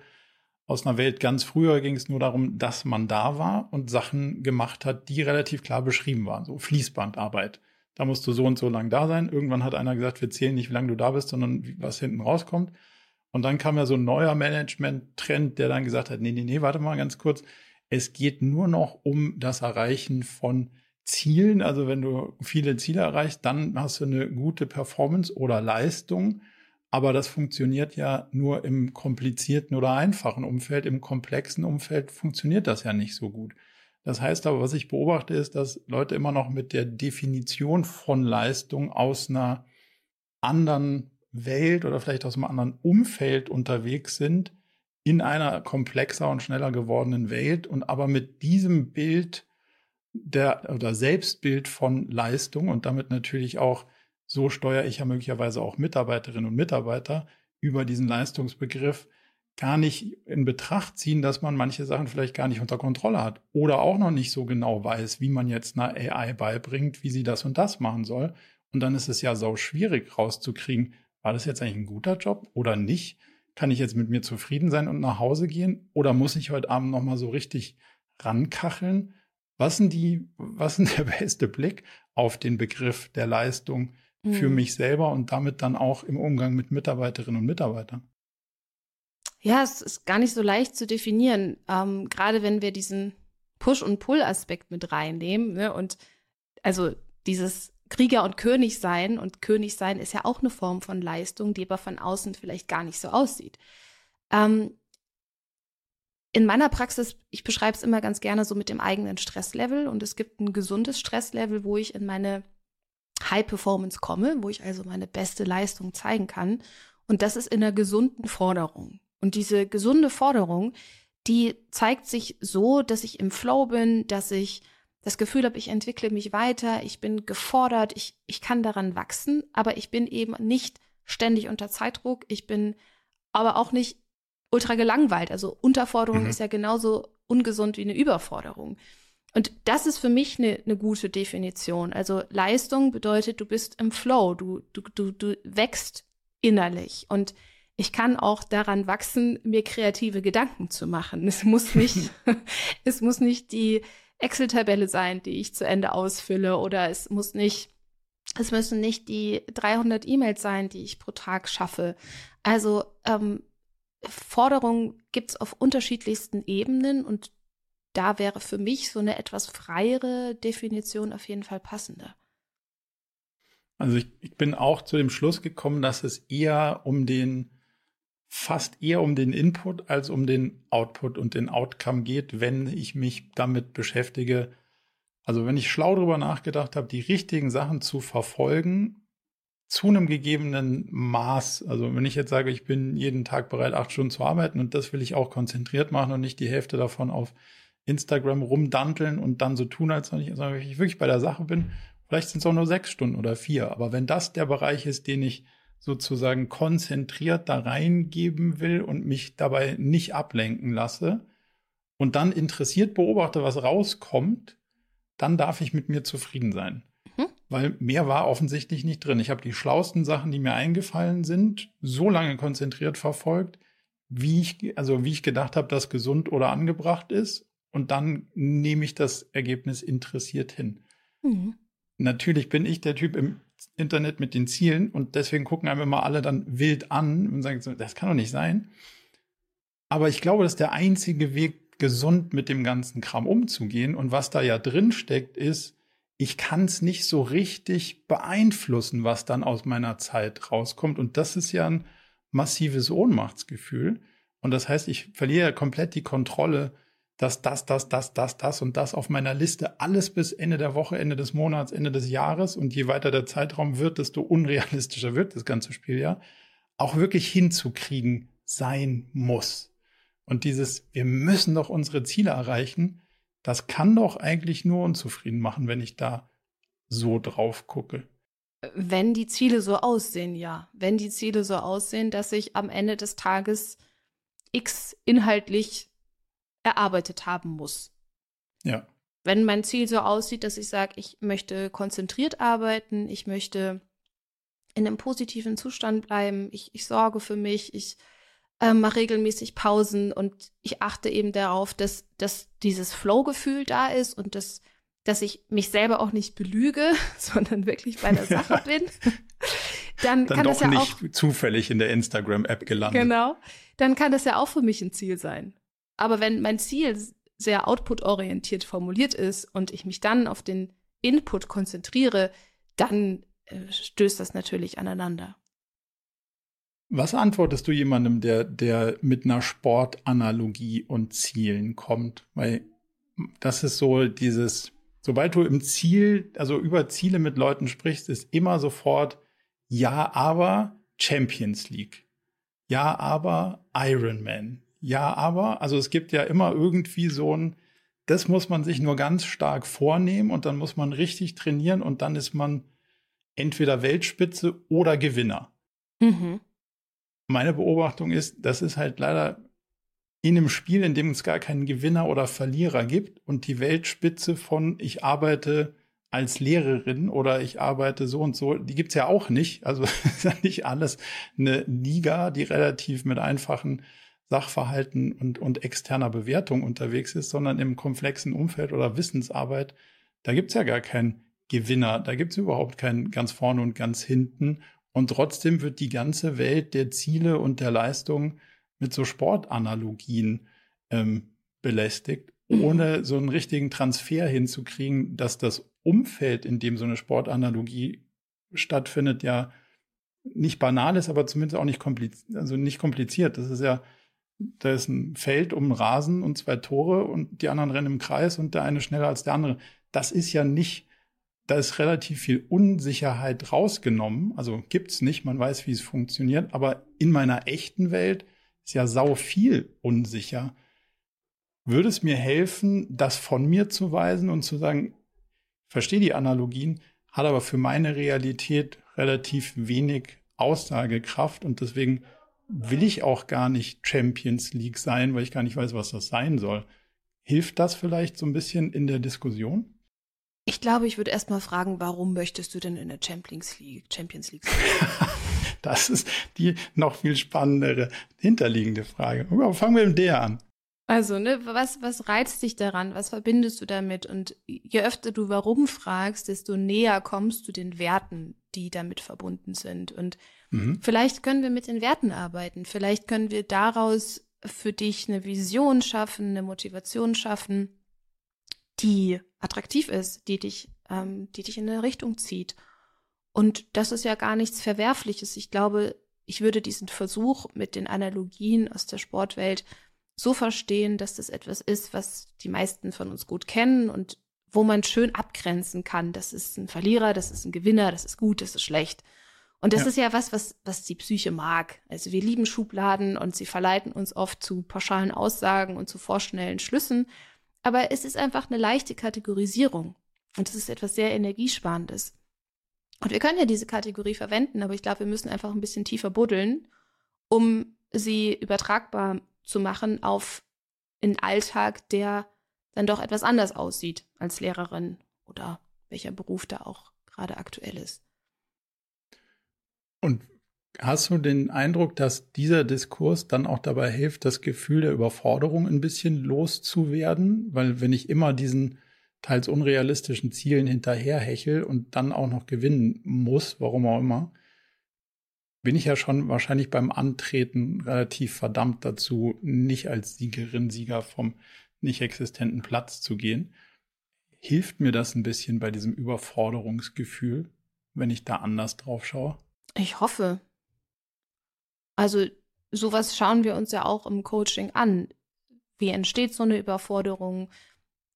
aus einer Welt ganz früher ging es nur darum, dass man da war und Sachen gemacht hat, die relativ klar beschrieben waren. So Fließbandarbeit. Da musst du so und so lang da sein. Irgendwann hat einer gesagt, wir zählen nicht, wie lange du da bist, sondern was hinten rauskommt. Und dann kam ja so ein neuer Management-Trend, der dann gesagt hat, nee, nee, nee, warte mal ganz kurz. Es geht nur noch um das Erreichen von Zielen, also wenn du viele Ziele erreichst, dann hast du eine gute Performance oder Leistung. Aber das funktioniert ja nur im komplizierten oder einfachen Umfeld. Im komplexen Umfeld funktioniert das ja nicht so gut. Das heißt aber, was ich beobachte, ist, dass Leute immer noch mit der Definition von Leistung aus einer anderen Welt oder vielleicht aus einem anderen Umfeld unterwegs sind, in einer komplexer und schneller gewordenen Welt und aber mit diesem Bild der oder Selbstbild von Leistung und damit natürlich auch, so steuere ich ja möglicherweise auch Mitarbeiterinnen und Mitarbeiter über diesen Leistungsbegriff gar nicht in Betracht ziehen, dass man manche Sachen vielleicht gar nicht unter Kontrolle hat oder auch noch nicht so genau weiß, wie man jetzt einer AI beibringt, wie sie das und das machen soll. Und dann ist es ja sau schwierig rauszukriegen, war das jetzt eigentlich ein guter Job oder nicht? Kann ich jetzt mit mir zufrieden sein und nach Hause gehen oder muss ich heute Abend noch mal so richtig rankacheln? Was sind die, was ist der beste Blick auf den Begriff der Leistung für mhm. mich selber und damit dann auch im Umgang mit Mitarbeiterinnen und Mitarbeitern? Ja, es ist gar nicht so leicht zu definieren, ähm, gerade wenn wir diesen Push- und Pull-Aspekt mit reinnehmen. Ne? Und also dieses Krieger und König sein und König sein ist ja auch eine Form von Leistung, die aber von außen vielleicht gar nicht so aussieht. Ähm, in meiner Praxis, ich beschreibe es immer ganz gerne so mit dem eigenen Stresslevel und es gibt ein gesundes Stresslevel, wo ich in meine High Performance komme, wo ich also meine beste Leistung zeigen kann. Und das ist in einer gesunden Forderung. Und diese gesunde Forderung, die zeigt sich so, dass ich im Flow bin, dass ich das Gefühl habe, ich entwickle mich weiter, ich bin gefordert, ich, ich kann daran wachsen, aber ich bin eben nicht ständig unter Zeitdruck, ich bin aber auch nicht ultra gelangweilt. Also Unterforderung mhm. ist ja genauso ungesund wie eine Überforderung. Und das ist für mich eine, eine gute Definition. Also Leistung bedeutet, du bist im Flow, du, du, du, du wächst innerlich. Und ich kann auch daran wachsen, mir kreative Gedanken zu machen. Es muss nicht, es muss nicht die Excel-Tabelle sein, die ich zu Ende ausfülle, oder es muss nicht, es müssen nicht die 300 E-Mails sein, die ich pro Tag schaffe. Also ähm, Forderungen gibt es auf unterschiedlichsten Ebenen und da wäre für mich so eine etwas freiere Definition auf jeden Fall passender. Also ich, ich bin auch zu dem Schluss gekommen, dass es eher um den fast eher um den Input als um den Output und den Outcome geht, wenn ich mich damit beschäftige. Also wenn ich schlau darüber nachgedacht habe, die richtigen Sachen zu verfolgen zu einem gegebenen Maß. Also wenn ich jetzt sage, ich bin jeden Tag bereit, acht Stunden zu arbeiten und das will ich auch konzentriert machen und nicht die Hälfte davon auf Instagram rumdanteln und dann so tun, als wenn ich, also wenn ich wirklich bei der Sache bin. Vielleicht sind es auch nur sechs Stunden oder vier. Aber wenn das der Bereich ist, den ich sozusagen konzentriert da reingeben will und mich dabei nicht ablenken lasse und dann interessiert beobachte, was rauskommt, dann darf ich mit mir zufrieden sein weil mehr war offensichtlich nicht drin. Ich habe die schlauesten Sachen, die mir eingefallen sind, so lange konzentriert verfolgt, wie ich, also wie ich gedacht habe, dass gesund oder angebracht ist. Und dann nehme ich das Ergebnis interessiert hin. Mhm. Natürlich bin ich der Typ im Internet mit den Zielen und deswegen gucken einem immer alle dann wild an und sagen, das kann doch nicht sein. Aber ich glaube, das ist der einzige Weg, gesund mit dem ganzen Kram umzugehen. Und was da ja drin steckt, ist, ich kann es nicht so richtig beeinflussen, was dann aus meiner Zeit rauskommt. Und das ist ja ein massives Ohnmachtsgefühl. Und das heißt, ich verliere komplett die Kontrolle, dass das, das, das, das, das und das auf meiner Liste alles bis Ende der Woche, Ende des Monats, Ende des Jahres und je weiter der Zeitraum wird, desto unrealistischer wird das ganze Spiel ja, auch wirklich hinzukriegen sein muss. Und dieses, wir müssen doch unsere Ziele erreichen, das kann doch eigentlich nur unzufrieden machen, wenn ich da so drauf gucke. Wenn die Ziele so aussehen, ja. Wenn die Ziele so aussehen, dass ich am Ende des Tages X inhaltlich erarbeitet haben muss. Ja. Wenn mein Ziel so aussieht, dass ich sage, ich möchte konzentriert arbeiten, ich möchte in einem positiven Zustand bleiben, ich, ich sorge für mich, ich äh, mache regelmäßig Pausen und ich achte eben darauf, dass, dass dieses Flow-Gefühl da ist und dass, dass ich mich selber auch nicht belüge, sondern wirklich bei der Sache bin. Dann, dann kann das ja nicht auch, zufällig in der Instagram-App gelandet. Genau. Dann kann das ja auch für mich ein Ziel sein. Aber wenn mein Ziel sehr output-orientiert formuliert ist und ich mich dann auf den Input konzentriere, dann äh, stößt das natürlich aneinander. Was antwortest du jemandem, der, der mit einer Sportanalogie und Zielen kommt? Weil das ist so dieses, sobald du im Ziel, also über Ziele mit Leuten sprichst, ist immer sofort ja, aber Champions League. Ja, aber Ironman. Ja, aber, also es gibt ja immer irgendwie so ein, das muss man sich nur ganz stark vornehmen und dann muss man richtig trainieren und dann ist man entweder Weltspitze oder Gewinner. Mhm. Meine Beobachtung ist, das ist halt leider in einem Spiel, in dem es gar keinen Gewinner oder Verlierer gibt und die Weltspitze von ich arbeite als Lehrerin oder ich arbeite so und so, die gibt's ja auch nicht. Also ist ja nicht alles eine Liga, die relativ mit einfachen Sachverhalten und, und externer Bewertung unterwegs ist, sondern im komplexen Umfeld oder Wissensarbeit, da gibt's ja gar keinen Gewinner, da gibt's überhaupt keinen ganz vorne und ganz hinten. Und trotzdem wird die ganze Welt der Ziele und der Leistung mit so Sportanalogien ähm, belästigt, mhm. ohne so einen richtigen Transfer hinzukriegen, dass das Umfeld, in dem so eine Sportanalogie stattfindet, ja nicht banal ist, aber zumindest auch nicht kompliziert, also nicht kompliziert. Das ist ja, da ist ein Feld um einen Rasen und zwei Tore und die anderen rennen im Kreis und der eine schneller als der andere. Das ist ja nicht, da ist relativ viel Unsicherheit rausgenommen. Also gibt's nicht, man weiß, wie es funktioniert, aber in meiner echten Welt ist ja sau viel unsicher. Würde es mir helfen, das von mir zu weisen und zu sagen, verstehe die Analogien, hat aber für meine Realität relativ wenig Aussagekraft und deswegen will ich auch gar nicht Champions League sein, weil ich gar nicht weiß, was das sein soll. Hilft das vielleicht so ein bisschen in der Diskussion? Ich glaube, ich würde erst mal fragen, warum möchtest du denn in der Champions League, Champions League sein? das ist die noch viel spannendere, hinterliegende Frage. Fangen wir mit der an. Also, ne, was, was reizt dich daran? Was verbindest du damit? Und je öfter du warum fragst, desto näher kommst du den Werten, die damit verbunden sind. Und mhm. vielleicht können wir mit den Werten arbeiten. Vielleicht können wir daraus für dich eine Vision schaffen, eine Motivation schaffen, die attraktiv ist, die dich, ähm, die dich in eine Richtung zieht. Und das ist ja gar nichts Verwerfliches. Ich glaube, ich würde diesen Versuch mit den Analogien aus der Sportwelt so verstehen, dass das etwas ist, was die meisten von uns gut kennen und wo man schön abgrenzen kann. Das ist ein Verlierer, das ist ein Gewinner, das ist gut, das ist schlecht. Und das ja. ist ja was, was, was die Psyche mag. Also wir lieben Schubladen und sie verleiten uns oft zu pauschalen Aussagen und zu vorschnellen Schlüssen. Aber es ist einfach eine leichte Kategorisierung. Und es ist etwas sehr Energiesparendes. Und wir können ja diese Kategorie verwenden, aber ich glaube, wir müssen einfach ein bisschen tiefer buddeln, um sie übertragbar zu machen auf einen Alltag, der dann doch etwas anders aussieht als Lehrerin oder welcher Beruf da auch gerade aktuell ist. Und hast du den Eindruck, dass dieser Diskurs dann auch dabei hilft, das Gefühl der Überforderung ein bisschen loszuwerden? Weil wenn ich immer diesen teils unrealistischen Zielen hinterherhechel und dann auch noch gewinnen muss, warum auch immer, bin ich ja schon wahrscheinlich beim Antreten relativ verdammt dazu, nicht als Siegerin, Sieger vom nicht existenten Platz zu gehen. Hilft mir das ein bisschen bei diesem Überforderungsgefühl, wenn ich da anders drauf schaue? Ich hoffe. Also sowas schauen wir uns ja auch im Coaching an. Wie entsteht so eine Überforderung?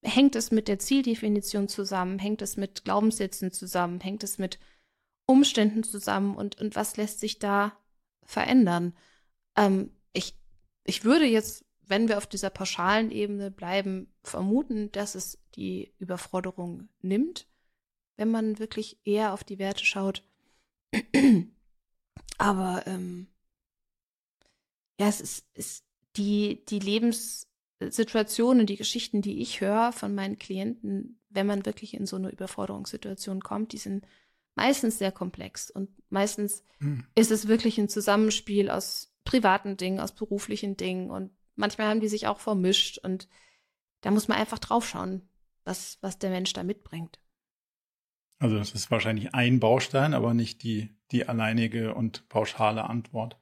Hängt es mit der Zieldefinition zusammen? Hängt es mit Glaubenssätzen zusammen? Hängt es mit Umständen zusammen und, und was lässt sich da verändern? Ähm, ich, ich würde jetzt, wenn wir auf dieser pauschalen Ebene bleiben, vermuten, dass es die Überforderung nimmt, wenn man wirklich eher auf die Werte schaut. Aber ähm, ja, es ist, ist die, die Lebenssituationen, die Geschichten, die ich höre von meinen Klienten, wenn man wirklich in so eine Überforderungssituation kommt, die sind meistens sehr komplex und meistens hm. ist es wirklich ein Zusammenspiel aus privaten Dingen, aus beruflichen Dingen und manchmal haben die sich auch vermischt und da muss man einfach draufschauen, was, was der Mensch da mitbringt. Also das ist wahrscheinlich ein Baustein, aber nicht die, die alleinige und pauschale Antwort.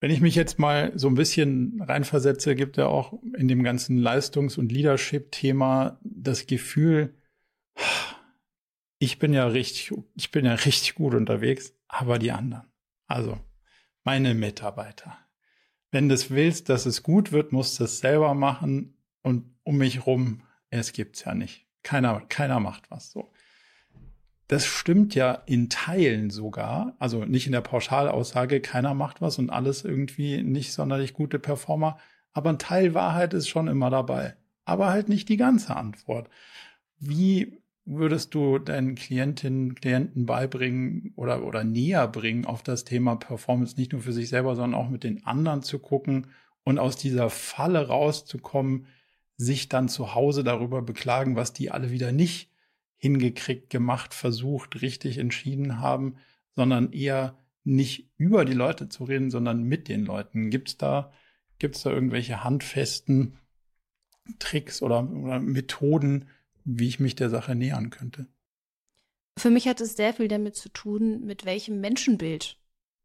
Wenn ich mich jetzt mal so ein bisschen reinversetze, gibt ja auch in dem ganzen Leistungs- und Leadership-Thema das Gefühl, ich bin ja richtig, ich bin ja richtig gut unterwegs, aber die anderen, also meine Mitarbeiter. Wenn du es willst, dass es gut wird, musst du es selber machen und um mich rum, es gibt's ja nicht. Keiner, keiner macht was so. Das stimmt ja in Teilen sogar, also nicht in der Pauschalaussage, keiner macht was und alles irgendwie nicht sonderlich gute Performer, aber ein Teil Wahrheit ist schon immer dabei, aber halt nicht die ganze Antwort. Wie würdest du deinen Klientinnen, Klienten beibringen oder, oder näher bringen auf das Thema Performance, nicht nur für sich selber, sondern auch mit den anderen zu gucken und aus dieser Falle rauszukommen, sich dann zu Hause darüber beklagen, was die alle wieder nicht hingekriegt, gemacht, versucht, richtig entschieden haben, sondern eher nicht über die Leute zu reden, sondern mit den Leuten. Gibt's da, gibt's da irgendwelche handfesten Tricks oder, oder Methoden, wie ich mich der Sache nähern könnte. Für mich hat es sehr viel damit zu tun, mit welchem Menschenbild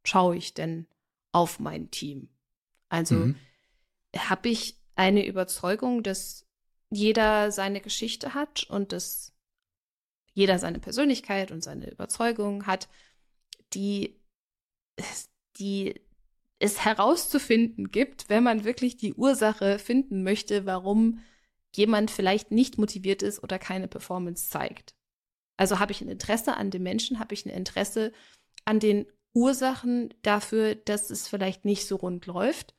schaue ich denn auf mein Team. Also mhm. habe ich eine Überzeugung, dass jeder seine Geschichte hat und dass jeder seine Persönlichkeit und seine Überzeugung hat, die, die es herauszufinden gibt, wenn man wirklich die Ursache finden möchte, warum jemand vielleicht nicht motiviert ist oder keine Performance zeigt. Also habe ich ein Interesse an dem Menschen, habe ich ein Interesse an den Ursachen dafür, dass es vielleicht nicht so rund läuft.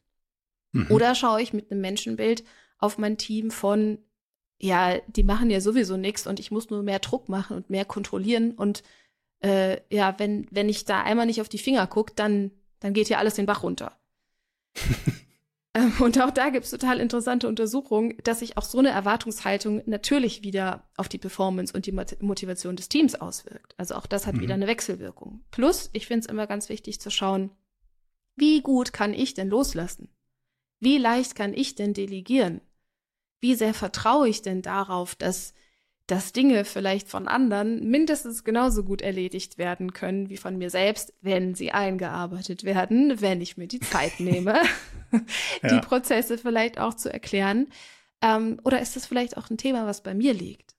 Mhm. Oder schaue ich mit einem Menschenbild auf mein Team von, ja, die machen ja sowieso nichts und ich muss nur mehr Druck machen und mehr kontrollieren und äh, ja, wenn, wenn ich da einmal nicht auf die Finger gucke, dann, dann geht hier alles den Bach runter. Ähm, und auch da gibt es total interessante Untersuchungen, dass sich auch so eine Erwartungshaltung natürlich wieder auf die Performance und die Motivation des Teams auswirkt. Also auch das hat mhm. wieder eine Wechselwirkung. Plus, ich finde es immer ganz wichtig zu schauen, wie gut kann ich denn loslassen? Wie leicht kann ich denn delegieren? Wie sehr vertraue ich denn darauf, dass dass Dinge vielleicht von anderen mindestens genauso gut erledigt werden können wie von mir selbst, wenn sie eingearbeitet werden, wenn ich mir die Zeit nehme, ja. die Prozesse vielleicht auch zu erklären. Ähm, oder ist das vielleicht auch ein Thema, was bei mir liegt?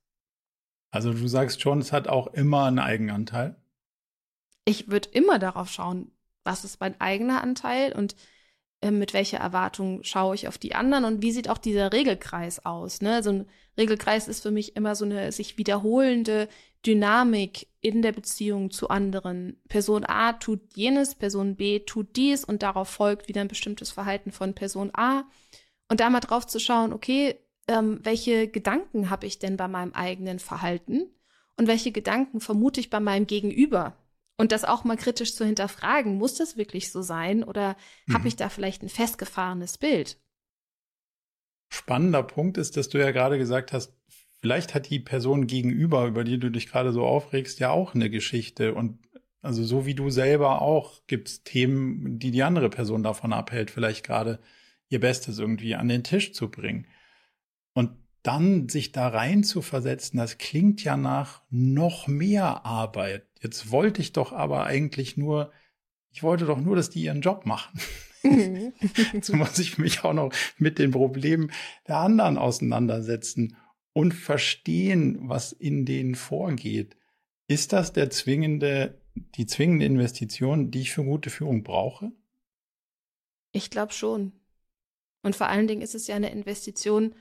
Also du sagst schon, es hat auch immer einen Eigenanteil. Ich würde immer darauf schauen, was ist mein eigener Anteil und mit welcher Erwartung schaue ich auf die anderen und wie sieht auch dieser Regelkreis aus. Ne? So ein Regelkreis ist für mich immer so eine sich wiederholende Dynamik in der Beziehung zu anderen. Person A tut jenes, Person B tut dies und darauf folgt wieder ein bestimmtes Verhalten von Person A. Und da mal drauf zu schauen, okay, ähm, welche Gedanken habe ich denn bei meinem eigenen Verhalten und welche Gedanken vermute ich bei meinem Gegenüber? Und das auch mal kritisch zu hinterfragen, muss das wirklich so sein oder mhm. habe ich da vielleicht ein festgefahrenes Bild? Spannender Punkt ist, dass du ja gerade gesagt hast, vielleicht hat die Person gegenüber, über die du dich gerade so aufregst, ja auch eine Geschichte. Und also so wie du selber auch, gibt es Themen, die die andere Person davon abhält, vielleicht gerade ihr Bestes irgendwie an den Tisch zu bringen. Und dann sich da rein zu versetzen, das klingt ja nach noch mehr Arbeit. Jetzt wollte ich doch aber eigentlich nur, ich wollte doch nur, dass die ihren Job machen. Mhm. Jetzt muss ich mich auch noch mit den Problemen der anderen auseinandersetzen und verstehen, was in denen vorgeht. Ist das der zwingende, die zwingende Investition, die ich für gute Führung brauche? Ich glaube schon. Und vor allen Dingen ist es ja eine Investition,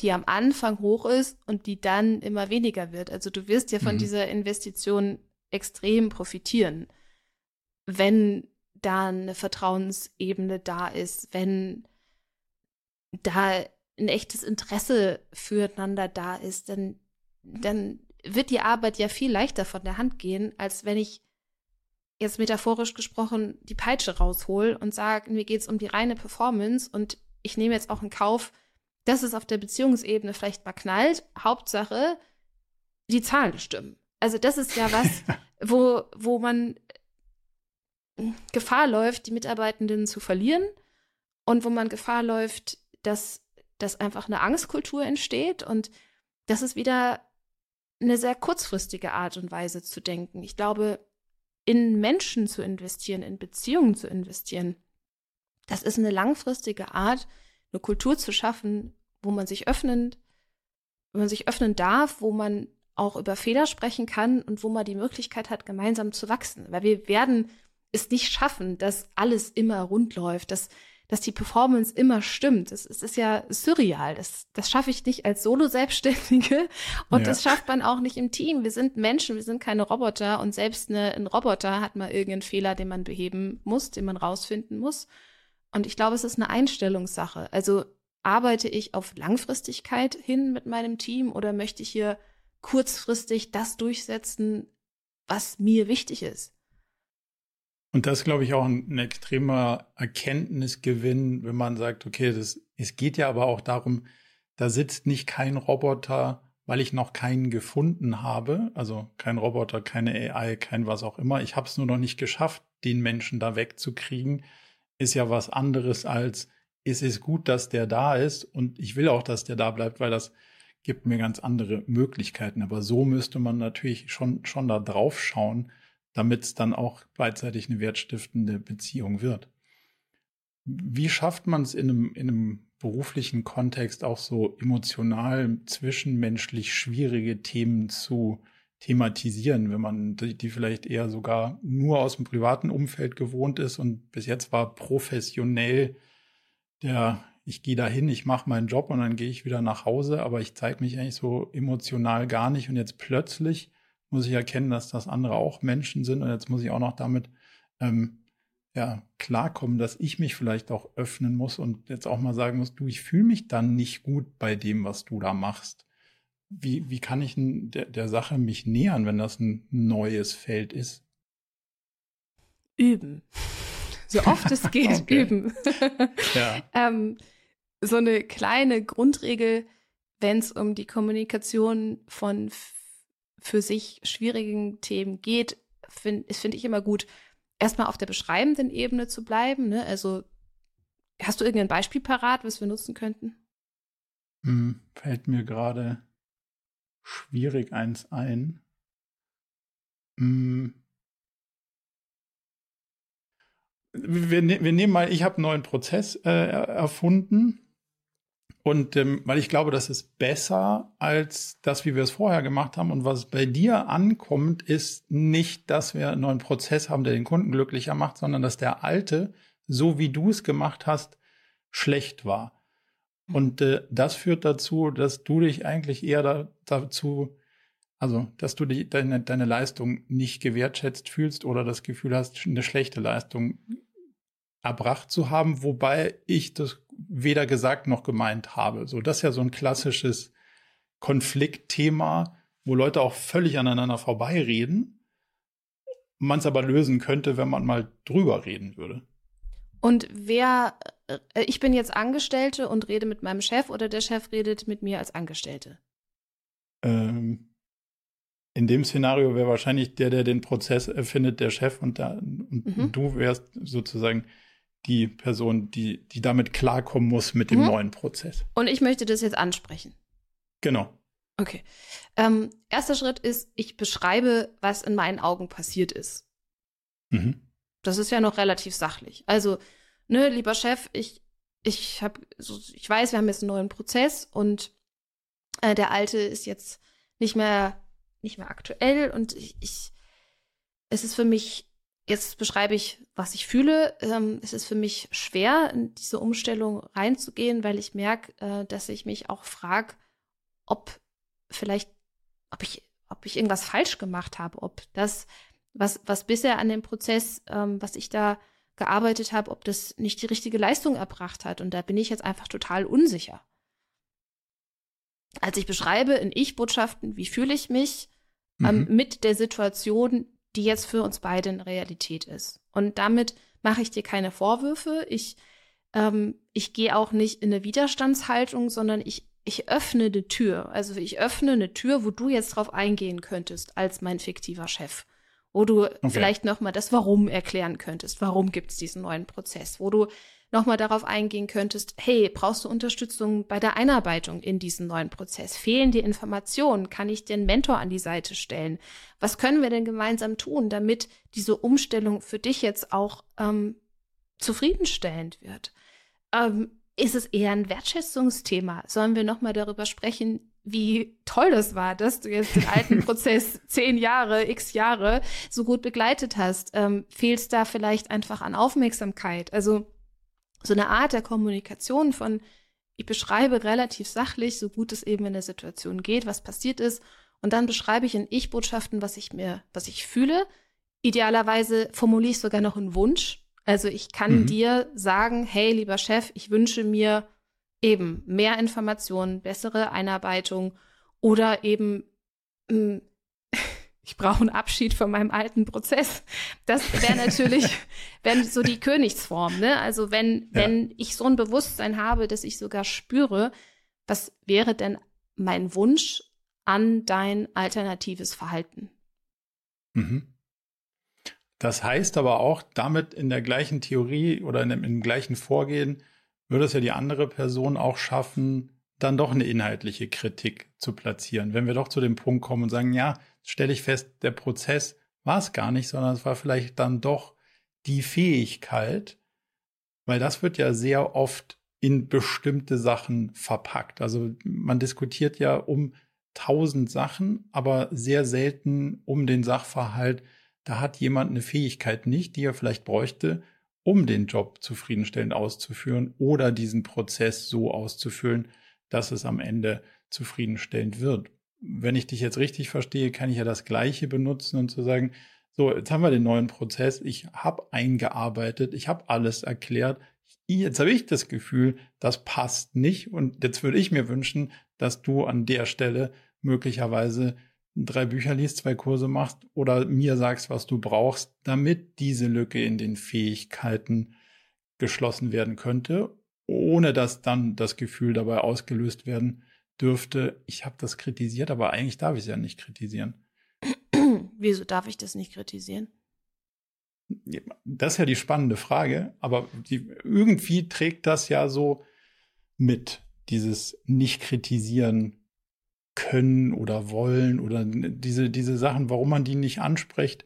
die am Anfang hoch ist und die dann immer weniger wird. Also du wirst ja von mhm. dieser Investition extrem profitieren, wenn da eine Vertrauensebene da ist, wenn da ein echtes Interesse füreinander da ist, dann, dann wird die Arbeit ja viel leichter von der Hand gehen, als wenn ich jetzt metaphorisch gesprochen die Peitsche raushol und sage, mir geht es um die reine Performance und ich nehme jetzt auch in Kauf, dass es auf der Beziehungsebene vielleicht mal knallt. Hauptsache, die Zahlen stimmen. Also das ist ja was, wo, wo man Gefahr läuft, die Mitarbeitenden zu verlieren und wo man Gefahr läuft, dass, dass einfach eine Angstkultur entsteht und das ist wieder eine sehr kurzfristige Art und Weise zu denken. Ich glaube, in Menschen zu investieren, in Beziehungen zu investieren, das ist eine langfristige Art, eine Kultur zu schaffen, wo man sich öffnen, wo man sich öffnen darf, wo man auch über Fehler sprechen kann und wo man die Möglichkeit hat, gemeinsam zu wachsen. Weil wir werden es nicht schaffen, dass alles immer rund läuft, dass, dass die Performance immer stimmt. Es, ist ja surreal. Das, das schaffe ich nicht als Solo-Selbstständige und ja. das schafft man auch nicht im Team. Wir sind Menschen, wir sind keine Roboter und selbst eine, ein Roboter hat mal irgendeinen Fehler, den man beheben muss, den man rausfinden muss. Und ich glaube, es ist eine Einstellungssache. Also arbeite ich auf Langfristigkeit hin mit meinem Team oder möchte ich hier kurzfristig das durchsetzen, was mir wichtig ist? Und das ist, glaube ich, auch ein, ein, extremer Erkenntnisgewinn, wenn man sagt, okay, das, es geht ja aber auch darum, da sitzt nicht kein Roboter, weil ich noch keinen gefunden habe, also kein Roboter, keine AI, kein was auch immer. Ich habe es nur noch nicht geschafft, den Menschen da wegzukriegen, ist ja was anderes als, es ist gut, dass der da ist und ich will auch, dass der da bleibt, weil das gibt mir ganz andere Möglichkeiten. Aber so müsste man natürlich schon, schon da drauf schauen, damit es dann auch beidseitig eine wertstiftende Beziehung wird. Wie schafft man es in einem, in einem beruflichen Kontext auch so emotional, zwischenmenschlich schwierige Themen zu thematisieren, wenn man die, die vielleicht eher sogar nur aus dem privaten Umfeld gewohnt ist und bis jetzt war professionell der, ich gehe dahin, ich mache meinen Job und dann gehe ich wieder nach Hause, aber ich zeige mich eigentlich so emotional gar nicht und jetzt plötzlich muss ich erkennen, dass das andere auch Menschen sind und jetzt muss ich auch noch damit ähm, ja, klarkommen, dass ich mich vielleicht auch öffnen muss und jetzt auch mal sagen muss, du, ich fühle mich dann nicht gut bei dem, was du da machst. Wie, wie kann ich der, der Sache mich nähern, wenn das ein neues Feld ist? Üben. So oft es geht, üben. ja. ähm, so eine kleine Grundregel, wenn es um die Kommunikation von für sich schwierigen Themen geht, finde find ich immer gut, erstmal auf der beschreibenden Ebene zu bleiben. Ne? Also hast du irgendein Beispiel parat, was wir nutzen könnten? Hm, fällt mir gerade schwierig eins ein. Hm. Wir, ne-, wir, nehmen mal, ich habe einen neuen Prozess äh, erfunden und ähm, weil ich glaube, das ist besser als das, wie wir es vorher gemacht haben. Und was bei dir ankommt, ist nicht, dass wir einen neuen Prozess haben, der den Kunden glücklicher macht, sondern dass der alte, so wie du es gemacht hast, schlecht war. Und äh, das führt dazu, dass du dich eigentlich eher da, dazu, also dass du die, deine, deine Leistung nicht gewertschätzt fühlst oder das Gefühl hast, eine schlechte Leistung erbracht zu haben, wobei ich das weder gesagt noch gemeint habe. So, das ist ja so ein klassisches Konfliktthema, wo Leute auch völlig aneinander vorbeireden, man es aber lösen könnte, wenn man mal drüber reden würde. Und wer, äh, ich bin jetzt Angestellte und rede mit meinem Chef oder der Chef redet mit mir als Angestellte? Ähm, in dem Szenario wäre wahrscheinlich der, der den Prozess erfindet, der Chef und, da, und mhm. du wärst sozusagen die Person, die, die damit klarkommen muss mit dem mhm. neuen Prozess. Und ich möchte das jetzt ansprechen. Genau. Okay. Ähm, erster Schritt ist, ich beschreibe, was in meinen Augen passiert ist. Mhm. Das ist ja noch relativ sachlich. Also, ne, lieber Chef, ich, ich habe, ich weiß, wir haben jetzt einen neuen Prozess und äh, der alte ist jetzt nicht mehr, nicht mehr aktuell und ich, ich es ist für mich Jetzt beschreibe ich, was ich fühle. Ähm, es ist für mich schwer, in diese Umstellung reinzugehen, weil ich merke, äh, dass ich mich auch frage, ob vielleicht, ob ich, ob ich irgendwas falsch gemacht habe, ob das, was, was bisher an dem Prozess, ähm, was ich da gearbeitet habe, ob das nicht die richtige Leistung erbracht hat. Und da bin ich jetzt einfach total unsicher. Also ich beschreibe in Ich-Botschaften, wie fühle ich mich ähm, mhm. mit der Situation, die jetzt für uns beide eine Realität ist. Und damit mache ich dir keine Vorwürfe. Ich, ähm, ich gehe auch nicht in eine Widerstandshaltung, sondern ich, ich öffne eine Tür. Also ich öffne eine Tür, wo du jetzt drauf eingehen könntest als mein fiktiver Chef. Wo du okay. vielleicht nochmal das Warum erklären könntest. Warum gibt es diesen neuen Prozess? Wo du nochmal darauf eingehen könntest, hey, brauchst du Unterstützung bei der Einarbeitung in diesen neuen Prozess? Fehlen dir Informationen? Kann ich dir einen Mentor an die Seite stellen? Was können wir denn gemeinsam tun, damit diese Umstellung für dich jetzt auch ähm, zufriedenstellend wird? Ähm, ist es eher ein Wertschätzungsthema? Sollen wir nochmal darüber sprechen, wie toll das war, dass du jetzt den alten Prozess zehn Jahre, x Jahre so gut begleitet hast. Ähm, Fehlt es da vielleicht einfach an Aufmerksamkeit? Also so eine Art der Kommunikation von, ich beschreibe relativ sachlich, so gut es eben in der Situation geht, was passiert ist. Und dann beschreibe ich in Ich-Botschaften, was ich mir, was ich fühle. Idealerweise formuliere ich sogar noch einen Wunsch. Also ich kann mhm. dir sagen, hey, lieber Chef, ich wünsche mir eben mehr Informationen, bessere Einarbeitung oder eben mh, ich brauche einen Abschied von meinem alten Prozess. Das wäre natürlich, wenn so die Königsform, ne? Also wenn, ja. wenn ich so ein Bewusstsein habe, dass ich sogar spüre, was wäre denn mein Wunsch an dein alternatives Verhalten? Mhm. Das heißt aber auch, damit in der gleichen Theorie oder in dem, in dem gleichen Vorgehen würde es ja die andere Person auch schaffen, dann doch eine inhaltliche Kritik zu platzieren. Wenn wir doch zu dem Punkt kommen und sagen, ja, stelle ich fest, der Prozess war es gar nicht, sondern es war vielleicht dann doch die Fähigkeit, weil das wird ja sehr oft in bestimmte Sachen verpackt. Also man diskutiert ja um tausend Sachen, aber sehr selten um den Sachverhalt, da hat jemand eine Fähigkeit nicht, die er vielleicht bräuchte, um den Job zufriedenstellend auszuführen oder diesen Prozess so auszuführen, dass es am Ende zufriedenstellend wird. Wenn ich dich jetzt richtig verstehe, kann ich ja das Gleiche benutzen und zu sagen, so, jetzt haben wir den neuen Prozess, ich habe eingearbeitet, ich habe alles erklärt, jetzt habe ich das Gefühl, das passt nicht und jetzt würde ich mir wünschen, dass du an der Stelle möglicherweise drei Bücher liest, zwei Kurse machst oder mir sagst, was du brauchst, damit diese Lücke in den Fähigkeiten geschlossen werden könnte, ohne dass dann das Gefühl dabei ausgelöst werden dürfte, ich habe das kritisiert, aber eigentlich darf ich es ja nicht kritisieren. Wieso darf ich das nicht kritisieren? Das ist ja die spannende Frage, aber die, irgendwie trägt das ja so mit, dieses Nicht-Kritisieren können oder wollen oder diese, diese Sachen, warum man die nicht anspricht.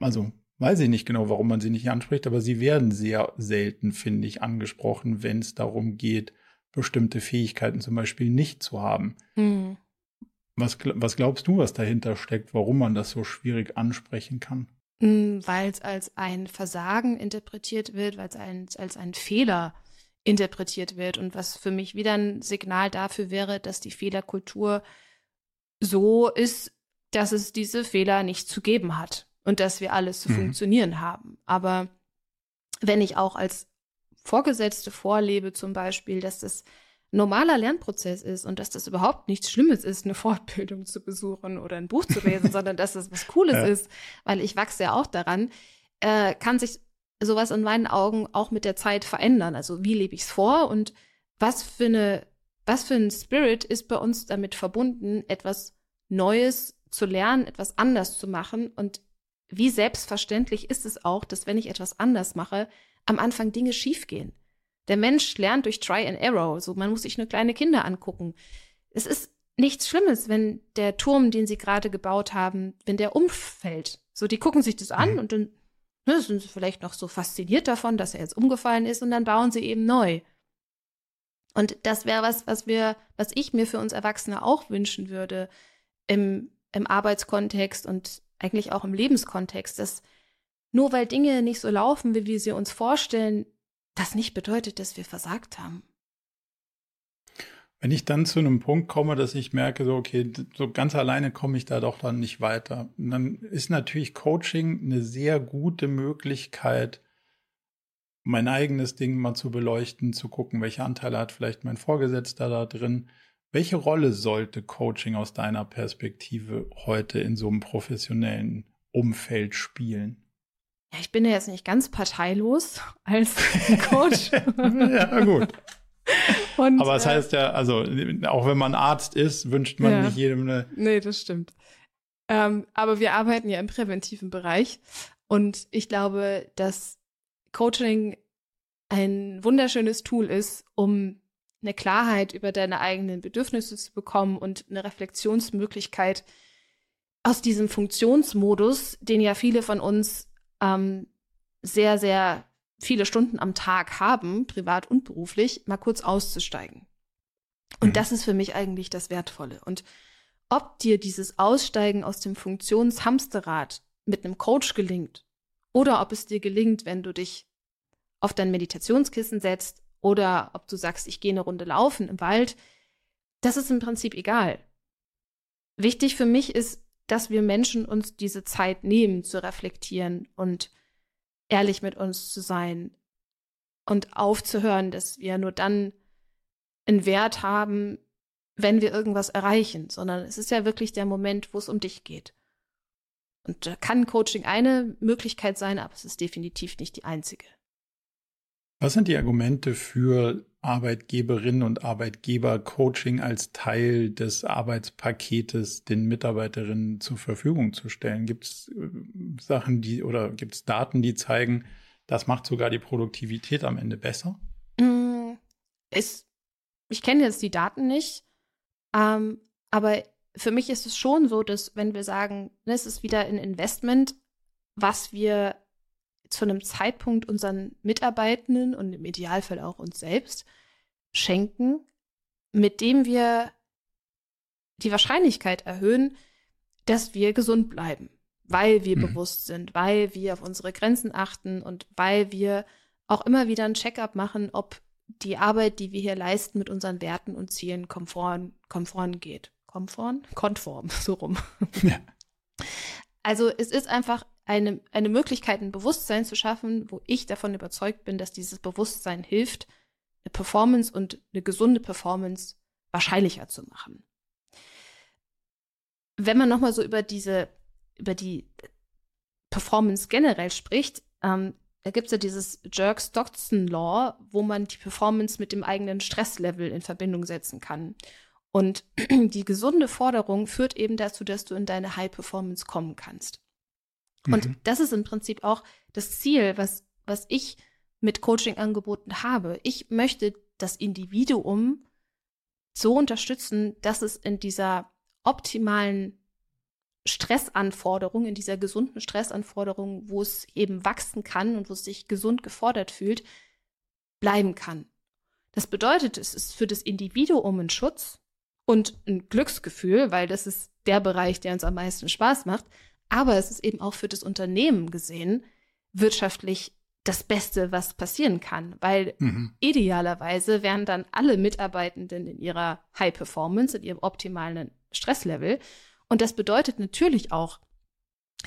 Also weiß ich nicht genau, warum man sie nicht anspricht, aber sie werden sehr selten, finde ich, angesprochen, wenn es darum geht, bestimmte Fähigkeiten zum Beispiel nicht zu haben. Mhm. Was, was glaubst du, was dahinter steckt, warum man das so schwierig ansprechen kann? Hm, weil es als ein Versagen interpretiert wird, weil es als, als ein Fehler interpretiert wird und was für mich wieder ein Signal dafür wäre, dass die Fehlerkultur so ist, dass es diese Fehler nicht zu geben hat und dass wir alles zu mhm. funktionieren haben. Aber wenn ich auch als Vorgesetzte vorlebe zum Beispiel, dass das normaler Lernprozess ist und dass das überhaupt nichts Schlimmes ist, eine Fortbildung zu besuchen oder ein Buch zu lesen, sondern dass das was Cooles ja. ist, weil ich wachse ja auch daran, äh, kann sich sowas in meinen Augen auch mit der Zeit verändern. Also wie lebe ich es vor und was für eine, was für ein Spirit ist bei uns damit verbunden, etwas Neues zu lernen, etwas anders zu machen und wie selbstverständlich ist es auch, dass wenn ich etwas anders mache, am Anfang Dinge schiefgehen. Der Mensch lernt durch Try and Error. So, man muss sich nur kleine Kinder angucken. Es ist nichts Schlimmes, wenn der Turm, den sie gerade gebaut haben, wenn der umfällt. So, die gucken sich das an mhm. und dann ne, sind sie vielleicht noch so fasziniert davon, dass er jetzt umgefallen ist und dann bauen sie eben neu. Und das wäre was, was wir, was ich mir für uns Erwachsene auch wünschen würde im, im Arbeitskontext und eigentlich auch im Lebenskontext, dass nur weil Dinge nicht so laufen, wie wir sie uns vorstellen, das nicht bedeutet, dass wir versagt haben. Wenn ich dann zu einem Punkt komme, dass ich merke, so, okay, so ganz alleine komme ich da doch dann nicht weiter, dann ist natürlich Coaching eine sehr gute Möglichkeit, mein eigenes Ding mal zu beleuchten, zu gucken, welche Anteile hat vielleicht mein Vorgesetzter da drin. Welche Rolle sollte Coaching aus deiner Perspektive heute in so einem professionellen Umfeld spielen? Ja, ich bin ja jetzt nicht ganz parteilos als Coach. ja, gut. Und, Aber es das heißt ja, also auch wenn man Arzt ist, wünscht man ja. nicht jedem eine. Nee, das stimmt. Ähm, aber wir arbeiten ja im präventiven Bereich. Und ich glaube, dass Coaching ein wunderschönes Tool ist, um eine Klarheit über deine eigenen Bedürfnisse zu bekommen und eine Reflexionsmöglichkeit aus diesem Funktionsmodus, den ja viele von uns ähm, sehr, sehr viele Stunden am Tag haben, privat und beruflich, mal kurz auszusteigen. Und mhm. das ist für mich eigentlich das Wertvolle. Und ob dir dieses Aussteigen aus dem Funktionshamsterrad mit einem Coach gelingt oder ob es dir gelingt, wenn du dich auf dein Meditationskissen setzt oder ob du sagst, ich gehe eine Runde laufen im Wald, das ist im Prinzip egal. Wichtig für mich ist, dass wir Menschen uns diese Zeit nehmen, zu reflektieren und ehrlich mit uns zu sein und aufzuhören, dass wir nur dann einen Wert haben, wenn wir irgendwas erreichen, sondern es ist ja wirklich der Moment, wo es um dich geht. Und da kann Coaching eine Möglichkeit sein, aber es ist definitiv nicht die einzige. Was sind die Argumente für Arbeitgeberinnen und Arbeitgeber, Coaching als Teil des Arbeitspaketes den Mitarbeiterinnen zur Verfügung zu stellen? Gibt es äh, Sachen, die oder gibt es Daten, die zeigen, das macht sogar die Produktivität am Ende besser? Mm, es, ich kenne jetzt die Daten nicht, ähm, aber für mich ist es schon so, dass wenn wir sagen, ne, es ist wieder ein Investment, was wir zu einem Zeitpunkt unseren Mitarbeitenden und im Idealfall auch uns selbst schenken, mit dem wir die Wahrscheinlichkeit erhöhen, dass wir gesund bleiben, weil wir mhm. bewusst sind, weil wir auf unsere Grenzen achten und weil wir auch immer wieder ein Checkup machen, ob die Arbeit, die wir hier leisten, mit unseren Werten und Zielen konform, konform geht. Konform? Konform, so rum. Ja. Also es ist einfach eine, eine Möglichkeit, ein Bewusstsein zu schaffen, wo ich davon überzeugt bin, dass dieses Bewusstsein hilft, eine Performance und eine gesunde Performance wahrscheinlicher zu machen. Wenn man nochmal so über diese, über die Performance generell spricht, ähm, da gibt es ja dieses Jerk-Stockton-Law, wo man die Performance mit dem eigenen Stresslevel in Verbindung setzen kann. Und die gesunde Forderung führt eben dazu, dass du in deine High Performance kommen kannst. Und mhm. das ist im Prinzip auch das Ziel, was, was ich mit Coaching angeboten habe. Ich möchte das Individuum so unterstützen, dass es in dieser optimalen Stressanforderung, in dieser gesunden Stressanforderung, wo es eben wachsen kann und wo es sich gesund gefordert fühlt, bleiben kann. Das bedeutet, es ist für das Individuum ein Schutz und ein Glücksgefühl, weil das ist der Bereich, der uns am meisten Spaß macht. Aber es ist eben auch für das Unternehmen gesehen wirtschaftlich das Beste, was passieren kann, weil mhm. idealerweise wären dann alle Mitarbeitenden in ihrer High Performance, in ihrem optimalen Stresslevel. Und das bedeutet natürlich auch,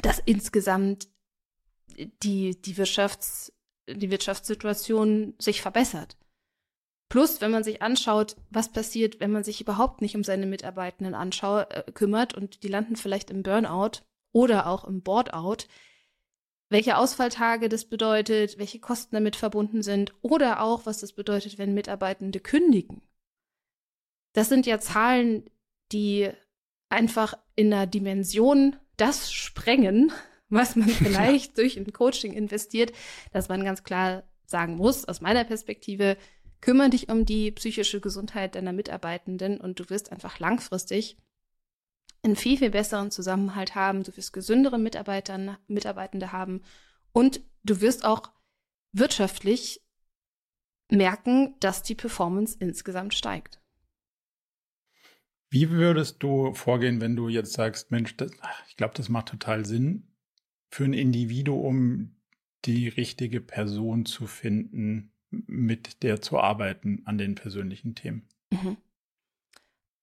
dass insgesamt die, die, Wirtschafts-, die Wirtschaftssituation sich verbessert. Plus, wenn man sich anschaut, was passiert, wenn man sich überhaupt nicht um seine Mitarbeitenden anschau äh, kümmert und die landen vielleicht im Burnout oder auch im Boardout, welche Ausfalltage das bedeutet, welche Kosten damit verbunden sind oder auch, was das bedeutet, wenn Mitarbeitende kündigen. Das sind ja Zahlen, die einfach in einer Dimension das sprengen, was man vielleicht durch ein Coaching investiert, dass man ganz klar sagen muss, aus meiner Perspektive, kümmere dich um die psychische Gesundheit deiner Mitarbeitenden und du wirst einfach langfristig einen viel, viel besseren Zusammenhalt haben, du wirst gesündere Mitarbeiter, Mitarbeitende haben und du wirst auch wirtschaftlich merken, dass die Performance insgesamt steigt. Wie würdest du vorgehen, wenn du jetzt sagst, Mensch, das, ich glaube, das macht total Sinn, für ein Individuum die richtige Person zu finden, mit der zu arbeiten an den persönlichen Themen? Mhm.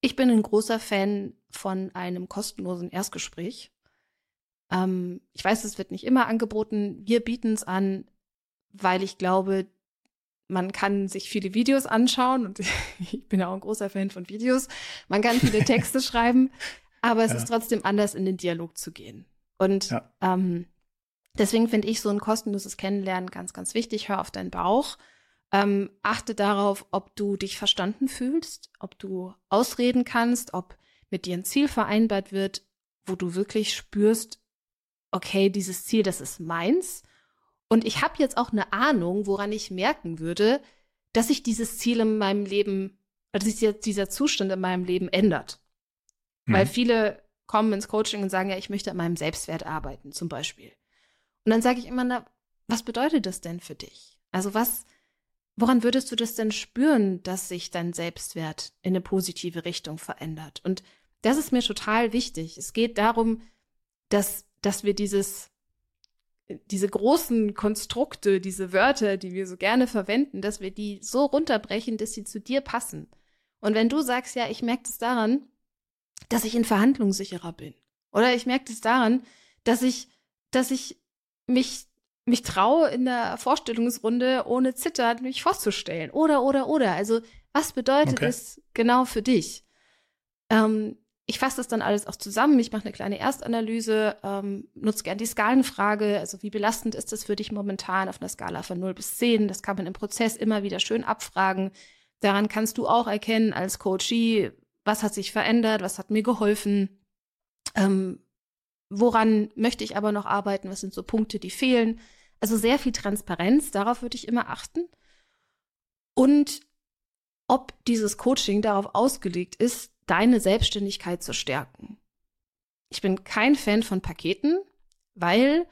Ich bin ein großer Fan von einem kostenlosen Erstgespräch. Ähm, ich weiß, es wird nicht immer angeboten. Wir bieten es an, weil ich glaube, man kann sich viele Videos anschauen und ich bin ja auch ein großer Fan von Videos. Man kann viele Texte schreiben, aber es ja. ist trotzdem anders, in den Dialog zu gehen. Und ja. ähm, deswegen finde ich so ein kostenloses Kennenlernen ganz, ganz wichtig. Hör auf deinen Bauch. Ähm, achte darauf, ob du dich verstanden fühlst, ob du ausreden kannst, ob mit dir ein Ziel vereinbart wird, wo du wirklich spürst, okay, dieses Ziel, das ist meins. Und ich habe jetzt auch eine Ahnung, woran ich merken würde, dass sich dieses Ziel in meinem Leben, dass sich dieser Zustand in meinem Leben ändert. Mhm. Weil viele kommen ins Coaching und sagen, ja, ich möchte an meinem Selbstwert arbeiten, zum Beispiel. Und dann sage ich immer, na, was bedeutet das denn für dich? Also was, woran würdest du das denn spüren, dass sich dein Selbstwert in eine positive Richtung verändert? Und das ist mir total wichtig. Es geht darum, dass, dass wir dieses, diese großen Konstrukte, diese Wörter, die wir so gerne verwenden, dass wir die so runterbrechen, dass sie zu dir passen. Und wenn du sagst, ja, ich merke das daran, dass ich in Verhandlungen sicherer bin. Oder ich merke das daran, dass ich, dass ich mich, mich traue, in der Vorstellungsrunde ohne Zittern mich vorzustellen. Oder, oder, oder. Also, was bedeutet okay. es genau für dich? Ähm, ich fasse das dann alles auch zusammen. Ich mache eine kleine Erstanalyse, ähm, nutze gern die Skalenfrage. Also wie belastend ist das für dich momentan auf einer Skala von 0 bis 10? Das kann man im Prozess immer wieder schön abfragen. Daran kannst du auch erkennen als Coachie, was hat sich verändert, was hat mir geholfen, ähm, woran möchte ich aber noch arbeiten, was sind so Punkte, die fehlen. Also sehr viel Transparenz, darauf würde ich immer achten. Und ob dieses Coaching darauf ausgelegt ist, deine Selbstständigkeit zu stärken. Ich bin kein Fan von Paketen, weil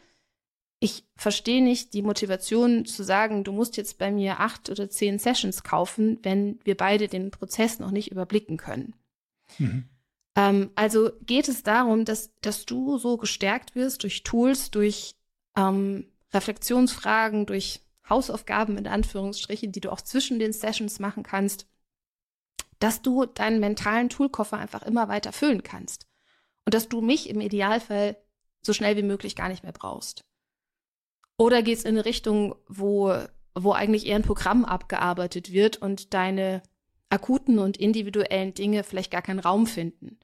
ich verstehe nicht die Motivation zu sagen, du musst jetzt bei mir acht oder zehn Sessions kaufen, wenn wir beide den Prozess noch nicht überblicken können. Mhm. Ähm, also geht es darum, dass, dass du so gestärkt wirst durch Tools, durch ähm, Reflexionsfragen, durch Hausaufgaben in Anführungsstrichen, die du auch zwischen den Sessions machen kannst, dass du deinen mentalen Toolkoffer einfach immer weiter füllen kannst. Und dass du mich im Idealfall so schnell wie möglich gar nicht mehr brauchst. Oder geht es in eine Richtung, wo, wo eigentlich eher ein Programm abgearbeitet wird und deine akuten und individuellen Dinge vielleicht gar keinen Raum finden?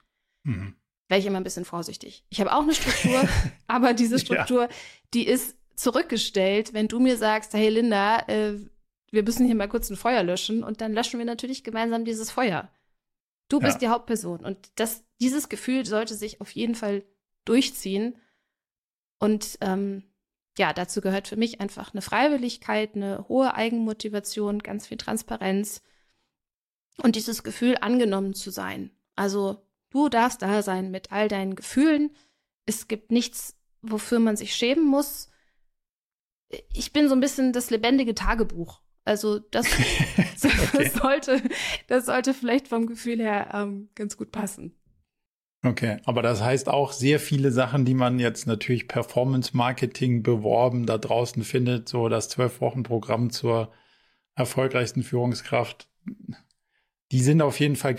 Mhm. Wäre ich immer ein bisschen vorsichtig. Ich habe auch eine Struktur, aber diese Struktur, ja. die ist zurückgestellt, wenn du mir sagst, hey Linda, äh, wir müssen hier mal kurz ein Feuer löschen und dann löschen wir natürlich gemeinsam dieses Feuer. Du bist ja. die Hauptperson und das, dieses Gefühl sollte sich auf jeden Fall durchziehen. Und ähm, ja, dazu gehört für mich einfach eine Freiwilligkeit, eine hohe Eigenmotivation, ganz viel Transparenz und dieses Gefühl, angenommen zu sein. Also du darfst da sein mit all deinen Gefühlen. Es gibt nichts, wofür man sich schämen muss. Ich bin so ein bisschen das lebendige Tagebuch. Also das, okay. sollte, das sollte vielleicht vom Gefühl her ähm, ganz gut passen. Okay, aber das heißt auch sehr viele Sachen, die man jetzt natürlich Performance Marketing beworben da draußen findet, so das zwölf Wochen Programm zur erfolgreichsten Führungskraft, die sind auf jeden Fall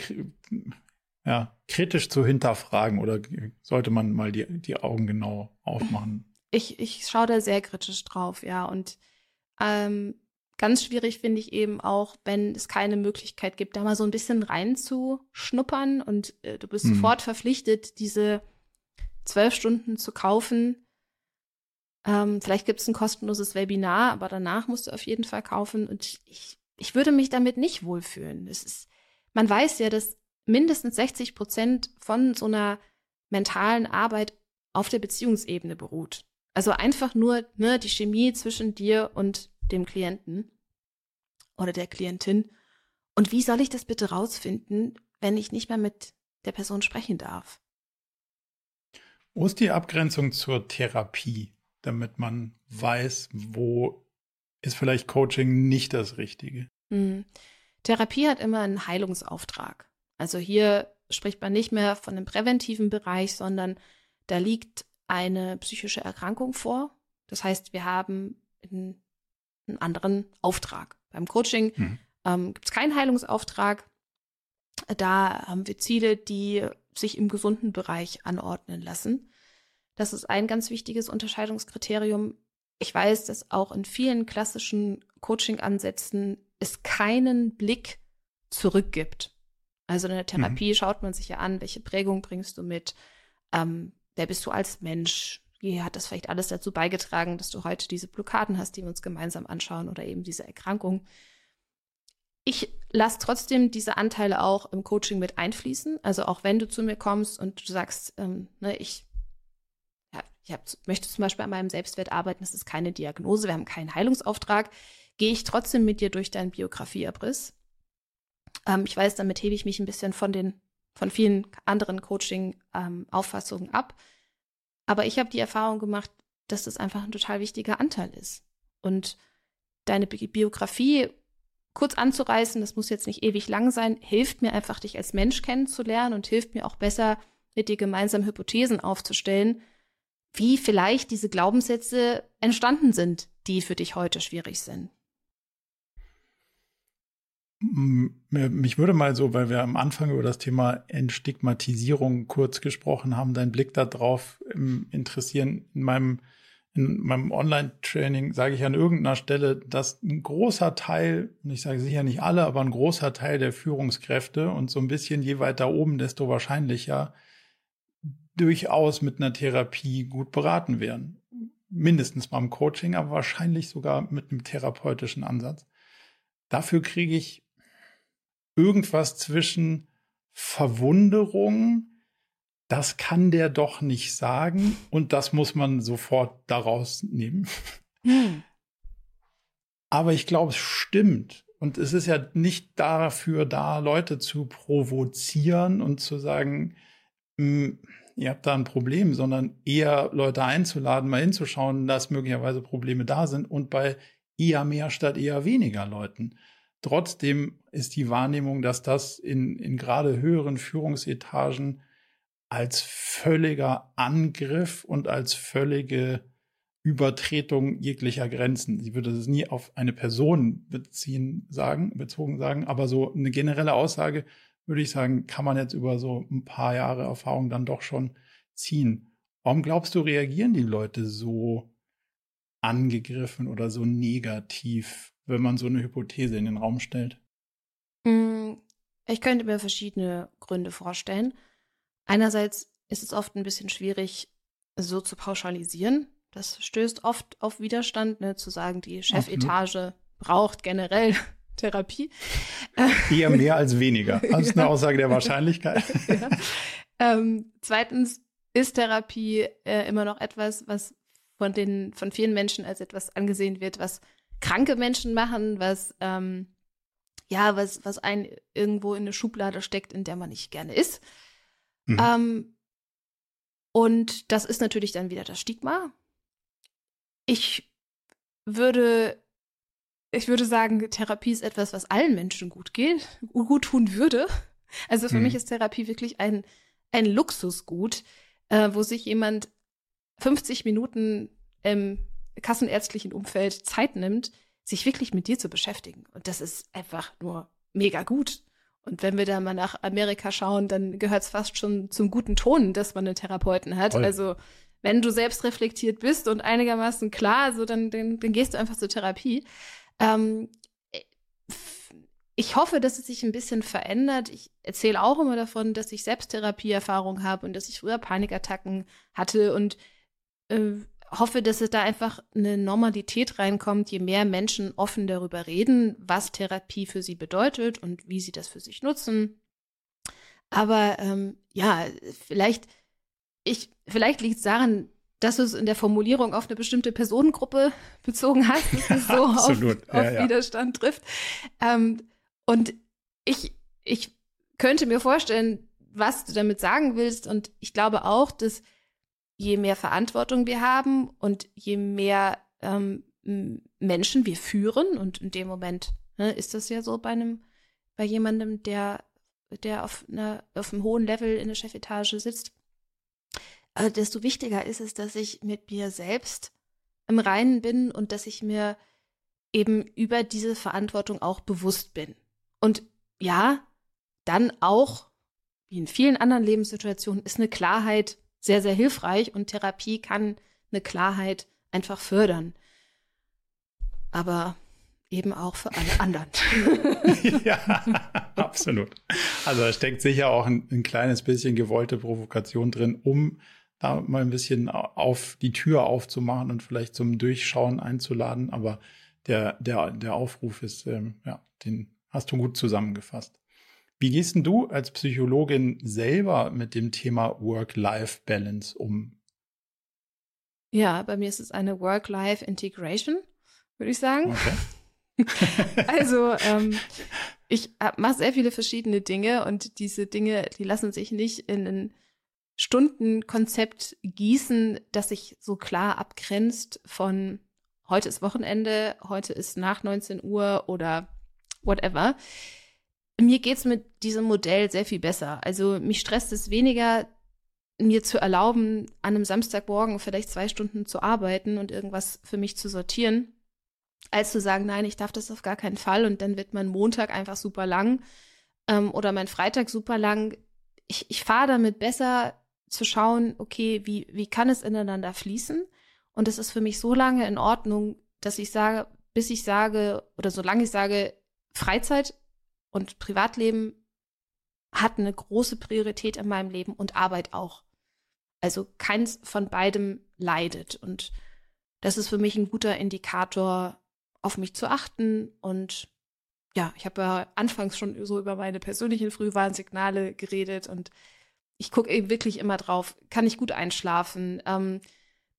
ja, kritisch zu hinterfragen oder sollte man mal die, die Augen genau aufmachen? Ich, ich schaue da sehr kritisch drauf, ja. Und ähm, Ganz schwierig finde ich eben auch, wenn es keine Möglichkeit gibt, da mal so ein bisschen reinzuschnuppern und äh, du bist mhm. sofort verpflichtet, diese zwölf Stunden zu kaufen. Ähm, vielleicht gibt es ein kostenloses Webinar, aber danach musst du auf jeden Fall kaufen. Und ich, ich würde mich damit nicht wohlfühlen. Es ist, man weiß ja, dass mindestens 60 Prozent von so einer mentalen Arbeit auf der Beziehungsebene beruht. Also einfach nur ne, die Chemie zwischen dir und dem Klienten oder der Klientin. Und wie soll ich das bitte rausfinden, wenn ich nicht mehr mit der Person sprechen darf? Wo ist die Abgrenzung zur Therapie, damit man weiß, wo ist vielleicht Coaching nicht das Richtige? Hm. Therapie hat immer einen Heilungsauftrag. Also hier spricht man nicht mehr von einem präventiven Bereich, sondern da liegt eine psychische Erkrankung vor. Das heißt, wir haben in einen anderen Auftrag. Beim Coaching mhm. ähm, gibt es keinen Heilungsauftrag. Da haben wir Ziele, die sich im gesunden Bereich anordnen lassen. Das ist ein ganz wichtiges Unterscheidungskriterium. Ich weiß, dass auch in vielen klassischen Coaching-Ansätzen es keinen Blick zurück gibt. Also in der Therapie mhm. schaut man sich ja an, welche Prägung bringst du mit, ähm, wer bist du als Mensch, wie hat das vielleicht alles dazu beigetragen, dass du heute diese Blockaden hast, die wir uns gemeinsam anschauen oder eben diese Erkrankung. Ich lasse trotzdem diese Anteile auch im Coaching mit einfließen. Also auch wenn du zu mir kommst und du sagst, ähm, ne, ich, ja, ich hab, möchte zum Beispiel an meinem Selbstwert arbeiten, das ist keine Diagnose, wir haben keinen Heilungsauftrag, gehe ich trotzdem mit dir durch deinen Biografieabriss. Ähm, ich weiß, damit hebe ich mich ein bisschen von den von vielen anderen Coaching-Auffassungen ähm, ab. Aber ich habe die Erfahrung gemacht, dass das einfach ein total wichtiger Anteil ist. Und deine Biografie kurz anzureißen, das muss jetzt nicht ewig lang sein, hilft mir einfach, dich als Mensch kennenzulernen und hilft mir auch besser, mit dir gemeinsam Hypothesen aufzustellen, wie vielleicht diese Glaubenssätze entstanden sind, die für dich heute schwierig sind. Mich würde mal so, weil wir am Anfang über das Thema Entstigmatisierung kurz gesprochen haben, dein Blick darauf ähm, interessieren. In meinem, in meinem Online-Training sage ich an irgendeiner Stelle, dass ein großer Teil, und ich sage sicher nicht alle, aber ein großer Teil der Führungskräfte und so ein bisschen je weiter oben, desto wahrscheinlicher durchaus mit einer Therapie gut beraten werden. Mindestens beim Coaching, aber wahrscheinlich sogar mit einem therapeutischen Ansatz. Dafür kriege ich irgendwas zwischen Verwunderung, das kann der doch nicht sagen und das muss man sofort daraus nehmen. Hm. Aber ich glaube, es stimmt. Und es ist ja nicht dafür da, Leute zu provozieren und zu sagen, ihr habt da ein Problem, sondern eher Leute einzuladen, mal hinzuschauen, dass möglicherweise Probleme da sind und bei eher mehr statt eher weniger Leuten. Trotzdem ist die Wahrnehmung, dass das in, in gerade höheren Führungsetagen als völliger Angriff und als völlige Übertretung jeglicher Grenzen. Sie würde es nie auf eine Person beziehen sagen, bezogen sagen, aber so eine generelle Aussage würde ich sagen, kann man jetzt über so ein paar Jahre Erfahrung dann doch schon ziehen. Warum glaubst du, reagieren die Leute so angegriffen oder so negativ wenn man so eine Hypothese in den Raum stellt? Mm, ich könnte mir verschiedene Gründe vorstellen. Einerseits ist es oft ein bisschen schwierig, so zu pauschalisieren. Das stößt oft auf Widerstand, ne, zu sagen, die Chefetage braucht generell Therapie. Eher mehr als weniger. Das ist eine Aussage der Wahrscheinlichkeit. ja. ähm, zweitens ist Therapie äh, immer noch etwas, was von den von vielen Menschen als etwas angesehen wird, was kranke Menschen machen, was ähm, ja, was, was einen irgendwo in eine Schublade steckt, in der man nicht gerne ist. Mhm. Ähm, und das ist natürlich dann wieder das Stigma. Ich würde, ich würde sagen, Therapie ist etwas, was allen Menschen gut geht, gut tun würde. Also für mhm. mich ist Therapie wirklich ein, ein Luxusgut, äh, wo sich jemand 50 Minuten im kassenärztlichen Umfeld Zeit nimmt, sich wirklich mit dir zu beschäftigen. Und das ist einfach nur mega gut. Und wenn wir da mal nach Amerika schauen, dann gehört es fast schon zum guten Ton, dass man einen Therapeuten hat. Voll. Also wenn du selbst reflektiert bist und einigermaßen klar, so dann, dann, dann gehst du einfach zur Therapie. Ähm, ich hoffe, dass es sich ein bisschen verändert. Ich erzähle auch immer davon, dass ich Selbsttherapieerfahrung habe und dass ich früher Panikattacken hatte und äh, hoffe, dass es da einfach eine Normalität reinkommt, je mehr Menschen offen darüber reden, was Therapie für sie bedeutet und wie sie das für sich nutzen. Aber ähm, ja, vielleicht, ich, vielleicht liegt es daran, dass du es in der Formulierung auf eine bestimmte Personengruppe bezogen hast, dass es so auf, ja, auf ja. Widerstand trifft. Ähm, und ich, ich könnte mir vorstellen, was du damit sagen willst. Und ich glaube auch, dass je mehr Verantwortung wir haben und je mehr ähm, Menschen wir führen, und in dem Moment ne, ist das ja so bei einem, bei jemandem, der, der auf, einer, auf einem hohen Level in der Chefetage sitzt, äh, desto wichtiger ist es, dass ich mit mir selbst im Reinen bin und dass ich mir eben über diese Verantwortung auch bewusst bin. Und ja, dann auch, wie in vielen anderen Lebenssituationen, ist eine Klarheit sehr, sehr hilfreich und Therapie kann eine Klarheit einfach fördern. Aber eben auch für alle anderen. ja, absolut. Also da steckt sicher auch ein, ein, kleines bisschen gewollte Provokation drin, um da mal ein bisschen auf die Tür aufzumachen und vielleicht zum Durchschauen einzuladen. Aber der, der, der Aufruf ist, ähm, ja, den hast du gut zusammengefasst. Wie gehst denn du als Psychologin selber mit dem Thema Work-Life-Balance um? Ja, bei mir ist es eine Work-Life-Integration, würde ich sagen. Okay. also, ähm, ich mache sehr viele verschiedene Dinge und diese Dinge, die lassen sich nicht in ein Stundenkonzept gießen, das sich so klar abgrenzt von heute ist Wochenende, heute ist nach 19 Uhr oder whatever. Mir geht's mit diesem Modell sehr viel besser. Also mich stresst es weniger, mir zu erlauben, an einem Samstagmorgen vielleicht zwei Stunden zu arbeiten und irgendwas für mich zu sortieren, als zu sagen, nein, ich darf das auf gar keinen Fall und dann wird mein Montag einfach super lang ähm, oder mein Freitag super lang. Ich, ich fahre damit besser zu schauen, okay, wie, wie kann es ineinander fließen? Und es ist für mich so lange in Ordnung, dass ich sage, bis ich sage, oder solange ich sage, Freizeit und Privatleben hat eine große Priorität in meinem Leben und Arbeit auch. Also keins von beidem leidet. Und das ist für mich ein guter Indikator, auf mich zu achten. Und ja, ich habe ja anfangs schon so über meine persönlichen Frühwarnsignale geredet und ich gucke eben wirklich immer drauf, kann ich gut einschlafen? Ähm,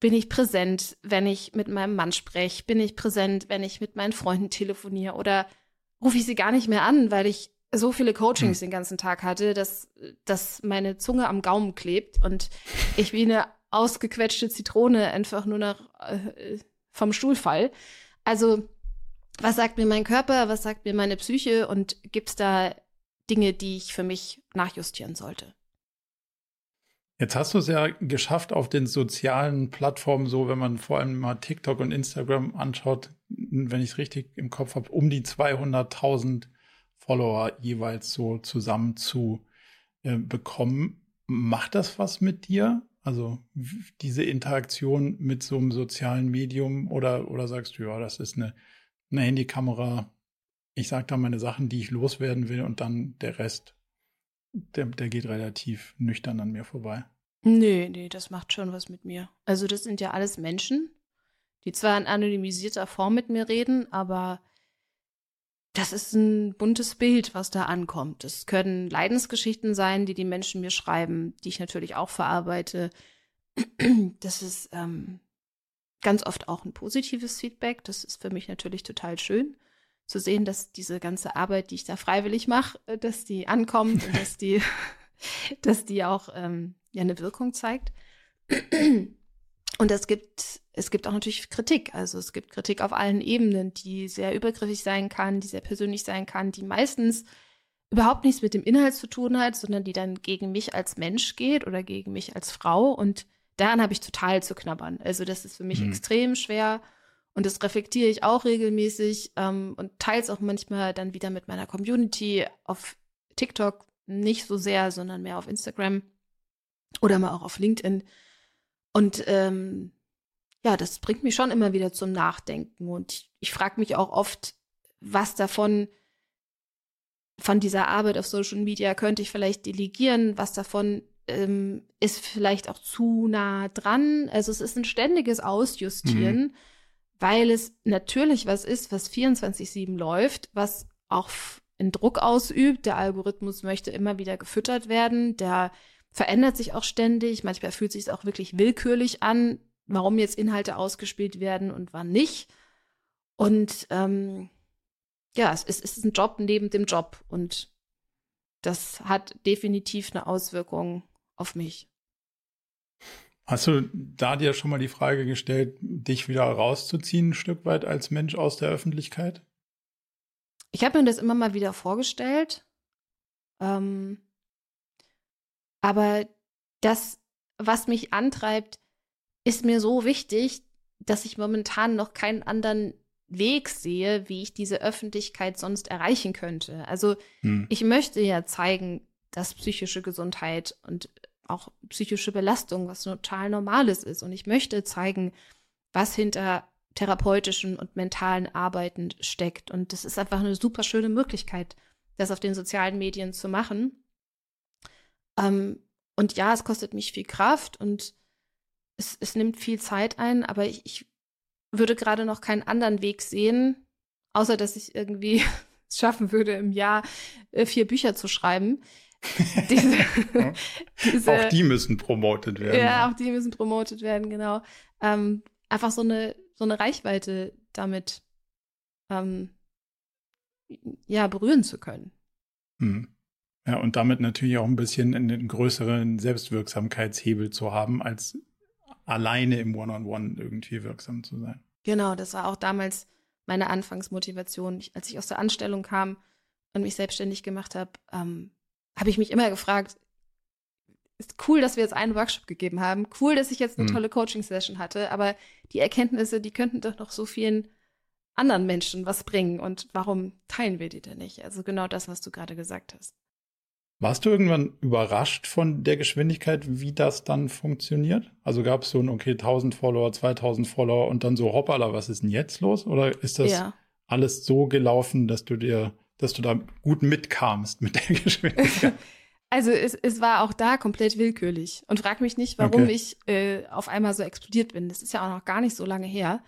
bin ich präsent, wenn ich mit meinem Mann spreche? Bin ich präsent, wenn ich mit meinen Freunden telefoniere? Oder rufe ich sie gar nicht mehr an, weil ich so viele Coachings hm. den ganzen Tag hatte, dass, dass meine Zunge am Gaumen klebt und ich wie eine ausgequetschte Zitrone einfach nur noch äh, vom Stuhl fall. Also, was sagt mir mein Körper, was sagt mir meine Psyche und gibt es da Dinge, die ich für mich nachjustieren sollte? Jetzt hast du es ja geschafft auf den sozialen Plattformen, so wenn man vor allem mal TikTok und Instagram anschaut, wenn ich es richtig im Kopf habe, um die 200.000 Follower jeweils so zusammen zu äh, bekommen. Macht das was mit dir? Also diese Interaktion mit so einem sozialen Medium oder, oder sagst du, ja, das ist eine, eine Handykamera. Ich sage da meine Sachen, die ich loswerden will und dann der Rest, der, der geht relativ nüchtern an mir vorbei. Nee, nee, das macht schon was mit mir. Also das sind ja alles Menschen, die zwar in anonymisierter Form mit mir reden, aber das ist ein buntes Bild, was da ankommt. Es können Leidensgeschichten sein, die die Menschen mir schreiben, die ich natürlich auch verarbeite. Das ist ähm, ganz oft auch ein positives Feedback. Das ist für mich natürlich total schön zu sehen, dass diese ganze Arbeit, die ich da freiwillig mache, äh, dass die ankommt und dass die, dass die auch ähm, ja eine Wirkung zeigt. Und es gibt, es gibt auch natürlich Kritik. Also es gibt Kritik auf allen Ebenen, die sehr übergriffig sein kann, die sehr persönlich sein kann, die meistens überhaupt nichts mit dem Inhalt zu tun hat, sondern die dann gegen mich als Mensch geht oder gegen mich als Frau. Und daran habe ich total zu knabbern. Also das ist für mich mhm. extrem schwer. Und das reflektiere ich auch regelmäßig ähm, und teils auch manchmal dann wieder mit meiner Community auf TikTok nicht so sehr, sondern mehr auf Instagram oder mal auch auf LinkedIn. Und ähm, ja, das bringt mich schon immer wieder zum Nachdenken. Und ich, ich frage mich auch oft, was davon von dieser Arbeit auf Social Media könnte ich vielleicht delegieren, was davon ähm, ist vielleicht auch zu nah dran. Also es ist ein ständiges Ausjustieren, mhm. Weil es natürlich was ist, was 24-7 läuft, was auch einen Druck ausübt. Der Algorithmus möchte immer wieder gefüttert werden. Der verändert sich auch ständig. Manchmal fühlt sich es auch wirklich willkürlich an, warum jetzt Inhalte ausgespielt werden und wann nicht. Und ähm, ja, es ist, es ist ein Job neben dem Job und das hat definitiv eine Auswirkung auf mich. Hast du da dir schon mal die Frage gestellt, dich wieder rauszuziehen, ein Stück weit als Mensch aus der Öffentlichkeit? Ich habe mir das immer mal wieder vorgestellt. Ähm, aber das, was mich antreibt, ist mir so wichtig, dass ich momentan noch keinen anderen Weg sehe, wie ich diese Öffentlichkeit sonst erreichen könnte. Also hm. ich möchte ja zeigen, dass psychische Gesundheit und auch psychische Belastung was total Normales ist. Und ich möchte zeigen, was hinter therapeutischen und mentalen Arbeiten steckt. Und das ist einfach eine super schöne Möglichkeit, das auf den sozialen Medien zu machen. Ähm, und ja, es kostet mich viel Kraft und es, es nimmt viel Zeit ein, aber ich, ich würde gerade noch keinen anderen Weg sehen, außer dass ich irgendwie es schaffen würde, im Jahr äh, vier Bücher zu schreiben. diese, diese, auch die müssen promotet werden. Ja, auch die müssen promotet werden, genau. Ähm, einfach so eine, so eine Reichweite damit ähm, ja, berühren zu können. Hm. Ja, und damit natürlich auch ein bisschen einen größeren Selbstwirksamkeitshebel zu haben, als alleine im One-on-One -on -One irgendwie wirksam zu sein. Genau, das war auch damals meine Anfangsmotivation. Ich, als ich aus der Anstellung kam und mich selbstständig gemacht habe, ähm, habe ich mich immer gefragt, ist cool, dass wir jetzt einen Workshop gegeben haben, cool, dass ich jetzt eine mhm. tolle Coaching-Session hatte, aber die Erkenntnisse, die könnten doch noch so vielen anderen Menschen was bringen und warum teilen wir die denn nicht? Also genau das, was du gerade gesagt hast. Warst du irgendwann überrascht von der Geschwindigkeit, wie das dann funktioniert? Also gab es so ein, okay, 1000 Follower, 2000 Follower und dann so, hoppala, was ist denn jetzt los? Oder ist das ja. alles so gelaufen, dass du dir, dass du da gut mitkamst mit der Geschwindigkeit? Also es, es war auch da komplett willkürlich. Und frag mich nicht, warum okay. ich äh, auf einmal so explodiert bin. Das ist ja auch noch gar nicht so lange her.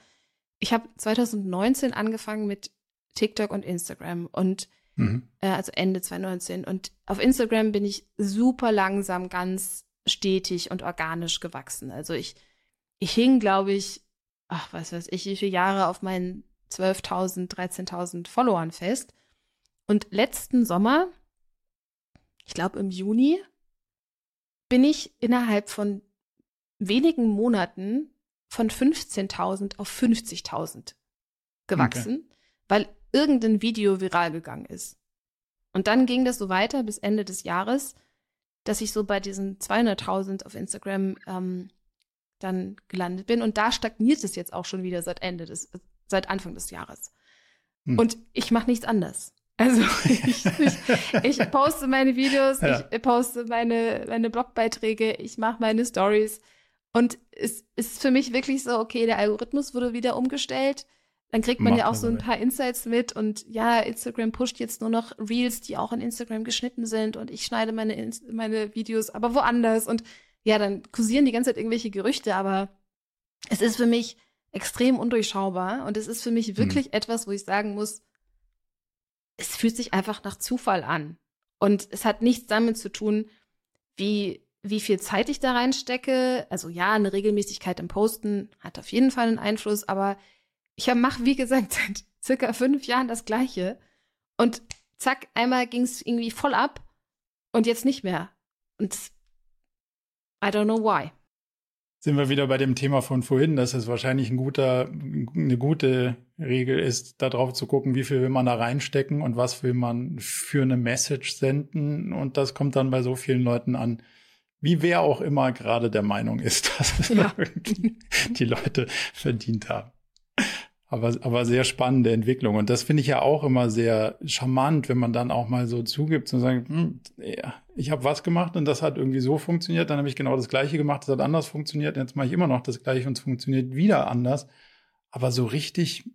Ich habe 2019 angefangen mit TikTok und Instagram und Mhm. Äh, also Ende 2019. Und auf Instagram bin ich super langsam, ganz stetig und organisch gewachsen. Also ich, ich hing, glaube ich, ach, was weiß ich, wie viele Jahre auf meinen 12.000, 13.000 Followern fest. Und letzten Sommer, ich glaube im Juni, bin ich innerhalb von wenigen Monaten von 15.000 auf 50.000 gewachsen, okay. weil irgendein Video viral gegangen ist. Und dann ging das so weiter bis Ende des Jahres, dass ich so bei diesen 200.000 auf Instagram ähm, dann gelandet bin. Und da stagniert es jetzt auch schon wieder seit Ende des, seit Anfang des Jahres. Hm. Und ich mache nichts anders. Also ich, ich, ich, poste meine Videos, ja. ich poste meine, meine Blogbeiträge, ich mache meine Stories. Und es ist für mich wirklich so, okay, der Algorithmus wurde wieder umgestellt. Dann kriegt man Macht ja auch so ein paar Insights mit und ja, Instagram pusht jetzt nur noch Reels, die auch in Instagram geschnitten sind und ich schneide meine, meine Videos aber woanders und ja, dann kursieren die ganze Zeit irgendwelche Gerüchte, aber es ist für mich extrem undurchschaubar und es ist für mich hm. wirklich hm. etwas, wo ich sagen muss, es fühlt sich einfach nach Zufall an. Und es hat nichts damit zu tun, wie, wie viel Zeit ich da reinstecke. Also ja, eine Regelmäßigkeit im Posten hat auf jeden Fall einen Einfluss, aber ich mache, wie gesagt, seit circa fünf Jahren das Gleiche. Und zack, einmal ging es irgendwie voll ab und jetzt nicht mehr. Und I don't know why. Sind wir wieder bei dem Thema von vorhin, dass es wahrscheinlich ein guter, eine gute Regel ist, darauf zu gucken, wie viel will man da reinstecken und was will man für eine Message senden. Und das kommt dann bei so vielen Leuten an, wie wer auch immer gerade der Meinung ist, dass ja. die Leute verdient haben. Aber, aber sehr spannende Entwicklung. Und das finde ich ja auch immer sehr charmant, wenn man dann auch mal so zugibt und sagt, hm, ja, ich habe was gemacht und das hat irgendwie so funktioniert, dann habe ich genau das gleiche gemacht, das hat anders funktioniert, jetzt mache ich immer noch das gleiche und es funktioniert wieder anders. Aber so richtig,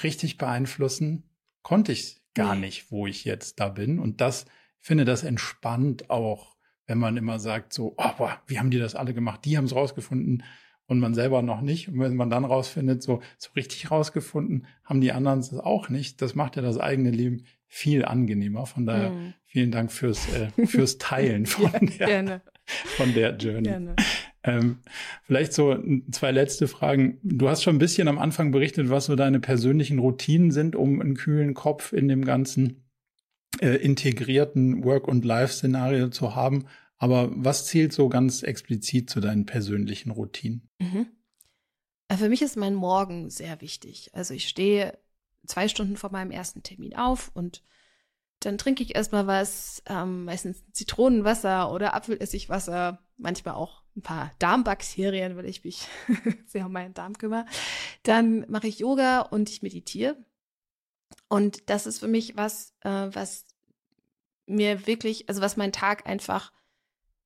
richtig beeinflussen konnte ich gar nee. nicht, wo ich jetzt da bin. Und das, ich finde, das entspannt auch, wenn man immer sagt, so, oh, boah, wie haben die das alle gemacht? Die haben es rausgefunden und man selber noch nicht. Und wenn man dann rausfindet, so, so richtig rausgefunden haben die anderen es auch nicht, das macht ja das eigene Leben viel angenehmer. Von daher mm. vielen Dank fürs, äh, fürs Teilen von, ja, der, von der Journey. Gerne. Ähm, vielleicht so zwei letzte Fragen. Du hast schon ein bisschen am Anfang berichtet, was so deine persönlichen Routinen sind, um einen kühlen Kopf in dem ganzen äh, integrierten Work- und Life-Szenario zu haben. Aber was zählt so ganz explizit zu deinen persönlichen Routinen? Mhm. Äh, für mich ist mein Morgen sehr wichtig. Also ich stehe zwei Stunden vor meinem ersten Termin auf und dann trinke ich erstmal was, ähm, meistens Zitronenwasser oder Apfelessigwasser, manchmal auch ein paar Darmbakterien, weil ich mich sehr um meinen Darm kümmere. Dann mache ich Yoga und ich meditiere. Und das ist für mich was, äh, was mir wirklich, also was meinen Tag einfach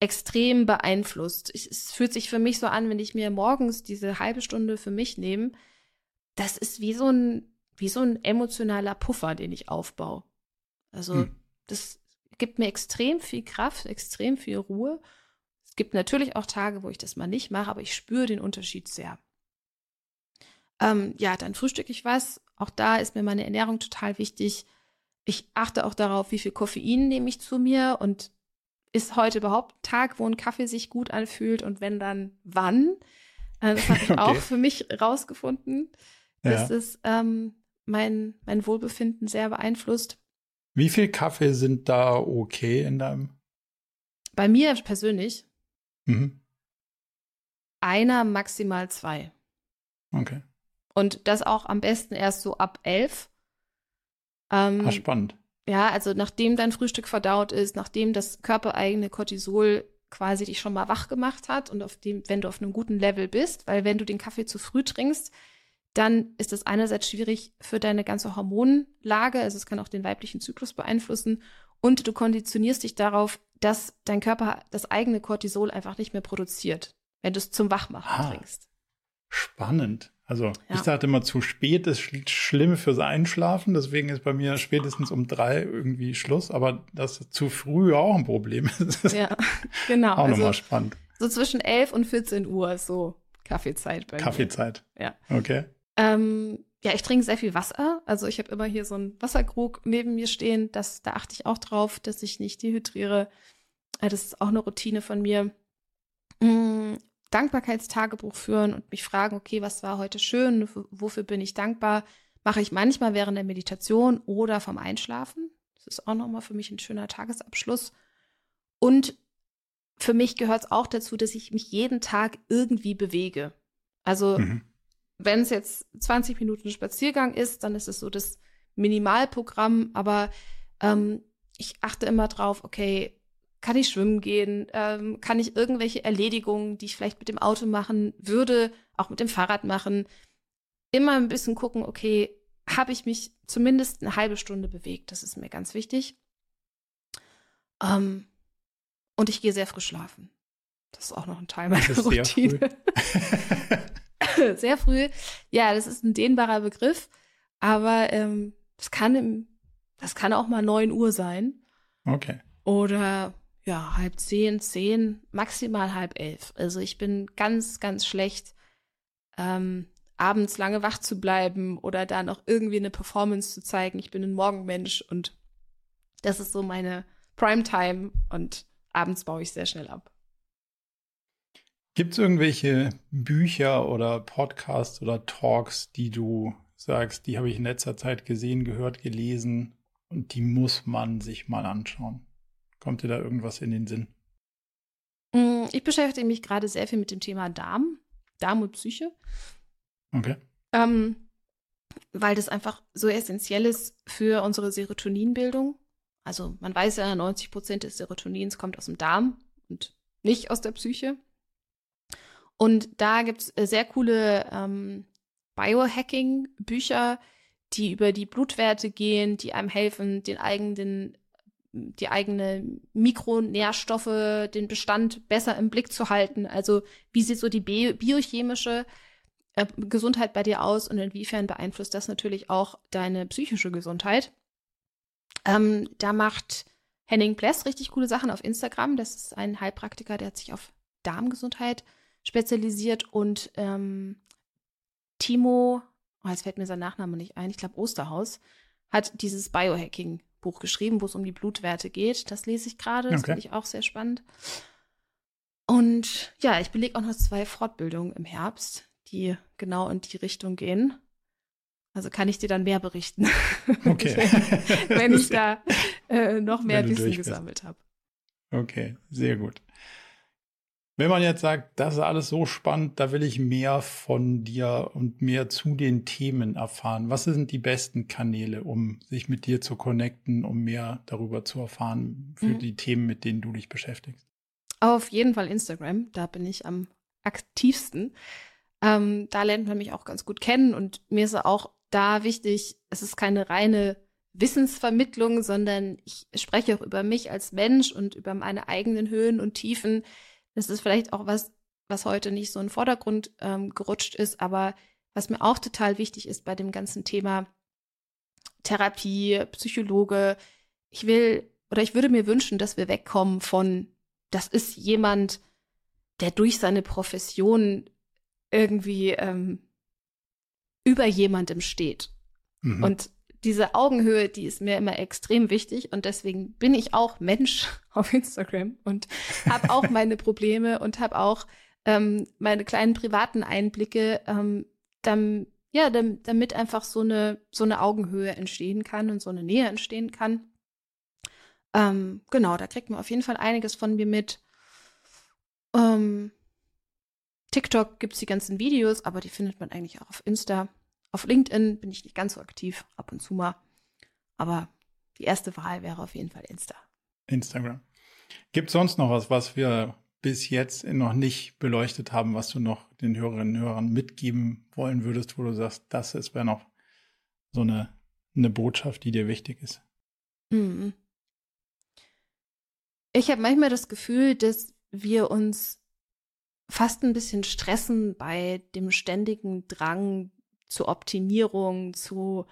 extrem beeinflusst. Ich, es fühlt sich für mich so an, wenn ich mir morgens diese halbe Stunde für mich nehme, das ist wie so ein, wie so ein emotionaler Puffer, den ich aufbaue. Also, hm. das gibt mir extrem viel Kraft, extrem viel Ruhe. Es gibt natürlich auch Tage, wo ich das mal nicht mache, aber ich spüre den Unterschied sehr. Ähm, ja, dann frühstücke ich was. Auch da ist mir meine Ernährung total wichtig. Ich achte auch darauf, wie viel Koffein nehme ich zu mir und ist heute überhaupt ein Tag, wo ein Kaffee sich gut anfühlt und wenn dann wann? Äh, das habe ich okay. auch für mich rausgefunden, dass ja. es ähm, mein, mein Wohlbefinden sehr beeinflusst. Wie viel Kaffee sind da okay in deinem? Bei mir persönlich mhm. einer, maximal zwei. Okay. Und das auch am besten erst so ab elf. Ähm, ah, spannend. Ja, also nachdem dein Frühstück verdaut ist, nachdem das körpereigene Cortisol quasi dich schon mal wach gemacht hat und auf dem, wenn du auf einem guten Level bist, weil wenn du den Kaffee zu früh trinkst, dann ist das einerseits schwierig für deine ganze Hormonlage, also es kann auch den weiblichen Zyklus beeinflussen und du konditionierst dich darauf, dass dein Körper das eigene Cortisol einfach nicht mehr produziert, wenn du es zum Wachmachen ah, trinkst. Spannend. Also ja. ich sagte immer, zu spät ist sch schlimm fürs Einschlafen. Deswegen ist bei mir spätestens um drei irgendwie Schluss. Aber dass zu früh auch ein Problem ist. ja, genau. Auch also, nochmal spannend. So zwischen 11 und 14 Uhr ist so Kaffeezeit bei Kaffeezeit. mir. Kaffeezeit. Ja. Okay. Ähm, ja, ich trinke sehr viel Wasser. Also ich habe immer hier so einen Wasserkrug neben mir stehen. Das, da achte ich auch drauf, dass ich nicht dehydriere. Das ist auch eine Routine von mir. Dankbarkeitstagebuch führen und mich fragen, okay, was war heute schön, wofür bin ich dankbar, mache ich manchmal während der Meditation oder vom Einschlafen. Das ist auch nochmal für mich ein schöner Tagesabschluss. Und für mich gehört es auch dazu, dass ich mich jeden Tag irgendwie bewege. Also mhm. wenn es jetzt 20 Minuten Spaziergang ist, dann ist es so das Minimalprogramm, aber ähm, ich achte immer drauf, okay, kann ich schwimmen gehen? Ähm, kann ich irgendwelche Erledigungen, die ich vielleicht mit dem Auto machen würde, auch mit dem Fahrrad machen? Immer ein bisschen gucken, okay, habe ich mich zumindest eine halbe Stunde bewegt? Das ist mir ganz wichtig. Ähm, und ich gehe sehr früh schlafen. Das ist auch noch ein Teil meiner Routine. Sehr früh. sehr früh. Ja, das ist ein dehnbarer Begriff, aber ähm, das kann im, das kann auch mal neun Uhr sein. Okay. Oder ja, halb zehn, zehn, maximal halb elf. Also ich bin ganz, ganz schlecht, ähm, abends lange wach zu bleiben oder da noch irgendwie eine Performance zu zeigen. Ich bin ein Morgenmensch und das ist so meine Primetime und abends baue ich sehr schnell ab. Gibt es irgendwelche Bücher oder Podcasts oder Talks, die du sagst, die habe ich in letzter Zeit gesehen, gehört, gelesen und die muss man sich mal anschauen? Kommt dir da irgendwas in den Sinn? Mm, ich beschäftige mich gerade sehr viel mit dem Thema Darm, Darm und Psyche. Okay. Ähm, weil das einfach so essentiell ist für unsere Serotoninbildung. Also man weiß ja, 90 Prozent des Serotonins kommt aus dem Darm und nicht aus der Psyche. Und da gibt es äh, sehr coole ähm, Biohacking-Bücher, die über die Blutwerte gehen, die einem helfen, den eigenen die eigene Mikronährstoffe, den Bestand besser im Blick zu halten. Also wie sieht so die bi biochemische äh, Gesundheit bei dir aus und inwiefern beeinflusst das natürlich auch deine psychische Gesundheit? Ähm, da macht Henning Pless richtig coole Sachen auf Instagram. Das ist ein Heilpraktiker, der hat sich auf Darmgesundheit spezialisiert und ähm, Timo, oh, jetzt fällt mir sein Nachname nicht ein, ich glaube Osterhaus, hat dieses Biohacking Buch geschrieben, wo es um die Blutwerte geht. Das lese ich gerade. Das okay. finde ich auch sehr spannend. Und ja, ich belege auch noch zwei Fortbildungen im Herbst, die genau in die Richtung gehen. Also kann ich dir dann mehr berichten, okay. wenn ich da äh, noch mehr Wissen gesammelt habe. Okay, sehr gut. Wenn man jetzt sagt, das ist alles so spannend, da will ich mehr von dir und mehr zu den Themen erfahren. Was sind die besten Kanäle, um sich mit dir zu connecten, um mehr darüber zu erfahren für mhm. die Themen, mit denen du dich beschäftigst? Auf jeden Fall Instagram, da bin ich am aktivsten. Ähm, da lernt man mich auch ganz gut kennen und mir ist auch da wichtig, es ist keine reine Wissensvermittlung, sondern ich spreche auch über mich als Mensch und über meine eigenen Höhen und Tiefen das ist vielleicht auch was, was heute nicht so in den Vordergrund ähm, gerutscht ist, aber was mir auch total wichtig ist bei dem ganzen Thema Therapie, Psychologe. Ich will oder ich würde mir wünschen, dass wir wegkommen von, das ist jemand, der durch seine Profession irgendwie ähm, über jemandem steht. Mhm. Und diese Augenhöhe, die ist mir immer extrem wichtig und deswegen bin ich auch Mensch auf Instagram und habe auch meine Probleme und habe auch ähm, meine kleinen privaten Einblicke, ähm, dann, ja, damit, damit einfach so eine so eine Augenhöhe entstehen kann und so eine Nähe entstehen kann. Ähm, genau, da kriegt man auf jeden Fall einiges von mir mit. Ähm, TikTok gibt's die ganzen Videos, aber die findet man eigentlich auch auf Insta. Auf LinkedIn bin ich nicht ganz so aktiv, ab und zu mal. Aber die erste Wahl wäre auf jeden Fall Insta. Instagram. Gibt es sonst noch was, was wir bis jetzt noch nicht beleuchtet haben, was du noch den Hörerinnen und Hörern mitgeben wollen würdest, wo du sagst, das wäre noch so eine, eine Botschaft, die dir wichtig ist? Mhm. Ich habe manchmal das Gefühl, dass wir uns fast ein bisschen stressen bei dem ständigen Drang zur Optimierung, zu,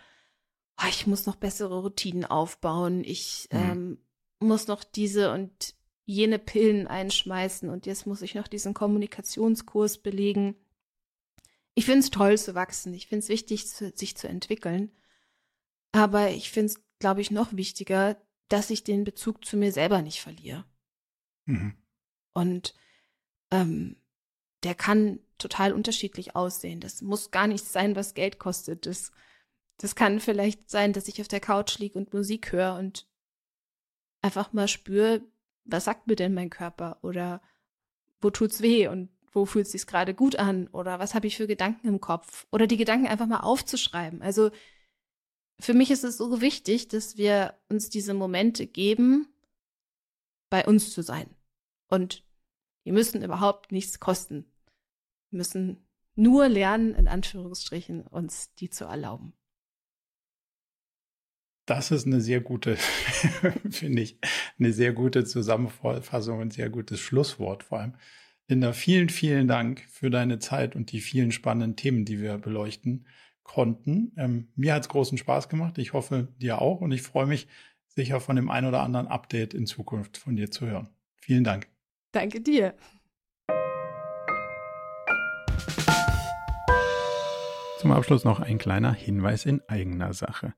oh, ich muss noch bessere Routinen aufbauen, ich mhm. ähm, muss noch diese und jene Pillen einschmeißen und jetzt muss ich noch diesen Kommunikationskurs belegen. Ich finde es toll zu wachsen, ich finde es wichtig, sich zu entwickeln, aber ich finde es, glaube ich, noch wichtiger, dass ich den Bezug zu mir selber nicht verliere. Mhm. Und ähm, der kann total unterschiedlich aussehen. Das muss gar nichts sein, was Geld kostet. Das, das kann vielleicht sein, dass ich auf der Couch liege und Musik höre und einfach mal spüre, was sagt mir denn mein Körper? Oder wo tut's weh und wo fühlt es sich gerade gut an? Oder was habe ich für Gedanken im Kopf? Oder die Gedanken einfach mal aufzuschreiben. Also für mich ist es so wichtig, dass wir uns diese Momente geben, bei uns zu sein. Und die müssen überhaupt nichts kosten. Wir müssen nur lernen, in Anführungsstrichen, uns die zu erlauben. Das ist eine sehr gute, finde ich, eine sehr gute Zusammenfassung und sehr gutes Schlusswort vor allem. Linda, vielen, vielen Dank für deine Zeit und die vielen spannenden Themen, die wir beleuchten konnten. Ähm, mir hat es großen Spaß gemacht. Ich hoffe, dir auch. Und ich freue mich sicher von dem ein oder anderen Update in Zukunft von dir zu hören. Vielen Dank. Danke dir. Zum Abschluss noch ein kleiner Hinweis in eigener Sache.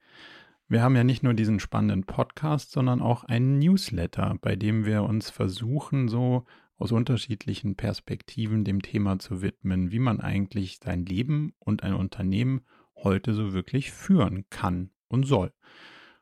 Wir haben ja nicht nur diesen spannenden Podcast, sondern auch einen Newsletter, bei dem wir uns versuchen, so aus unterschiedlichen Perspektiven dem Thema zu widmen, wie man eigentlich sein Leben und ein Unternehmen heute so wirklich führen kann und soll.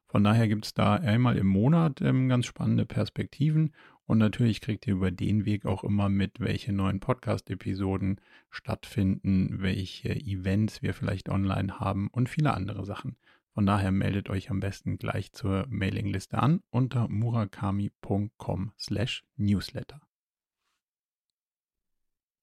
Von daher gibt es da einmal im Monat ähm, ganz spannende Perspektiven und natürlich kriegt ihr über den Weg auch immer mit, welche neuen Podcast-Episoden stattfinden, welche Events wir vielleicht online haben und viele andere Sachen. Von daher meldet euch am besten gleich zur Mailingliste an unter murakami.com/newsletter.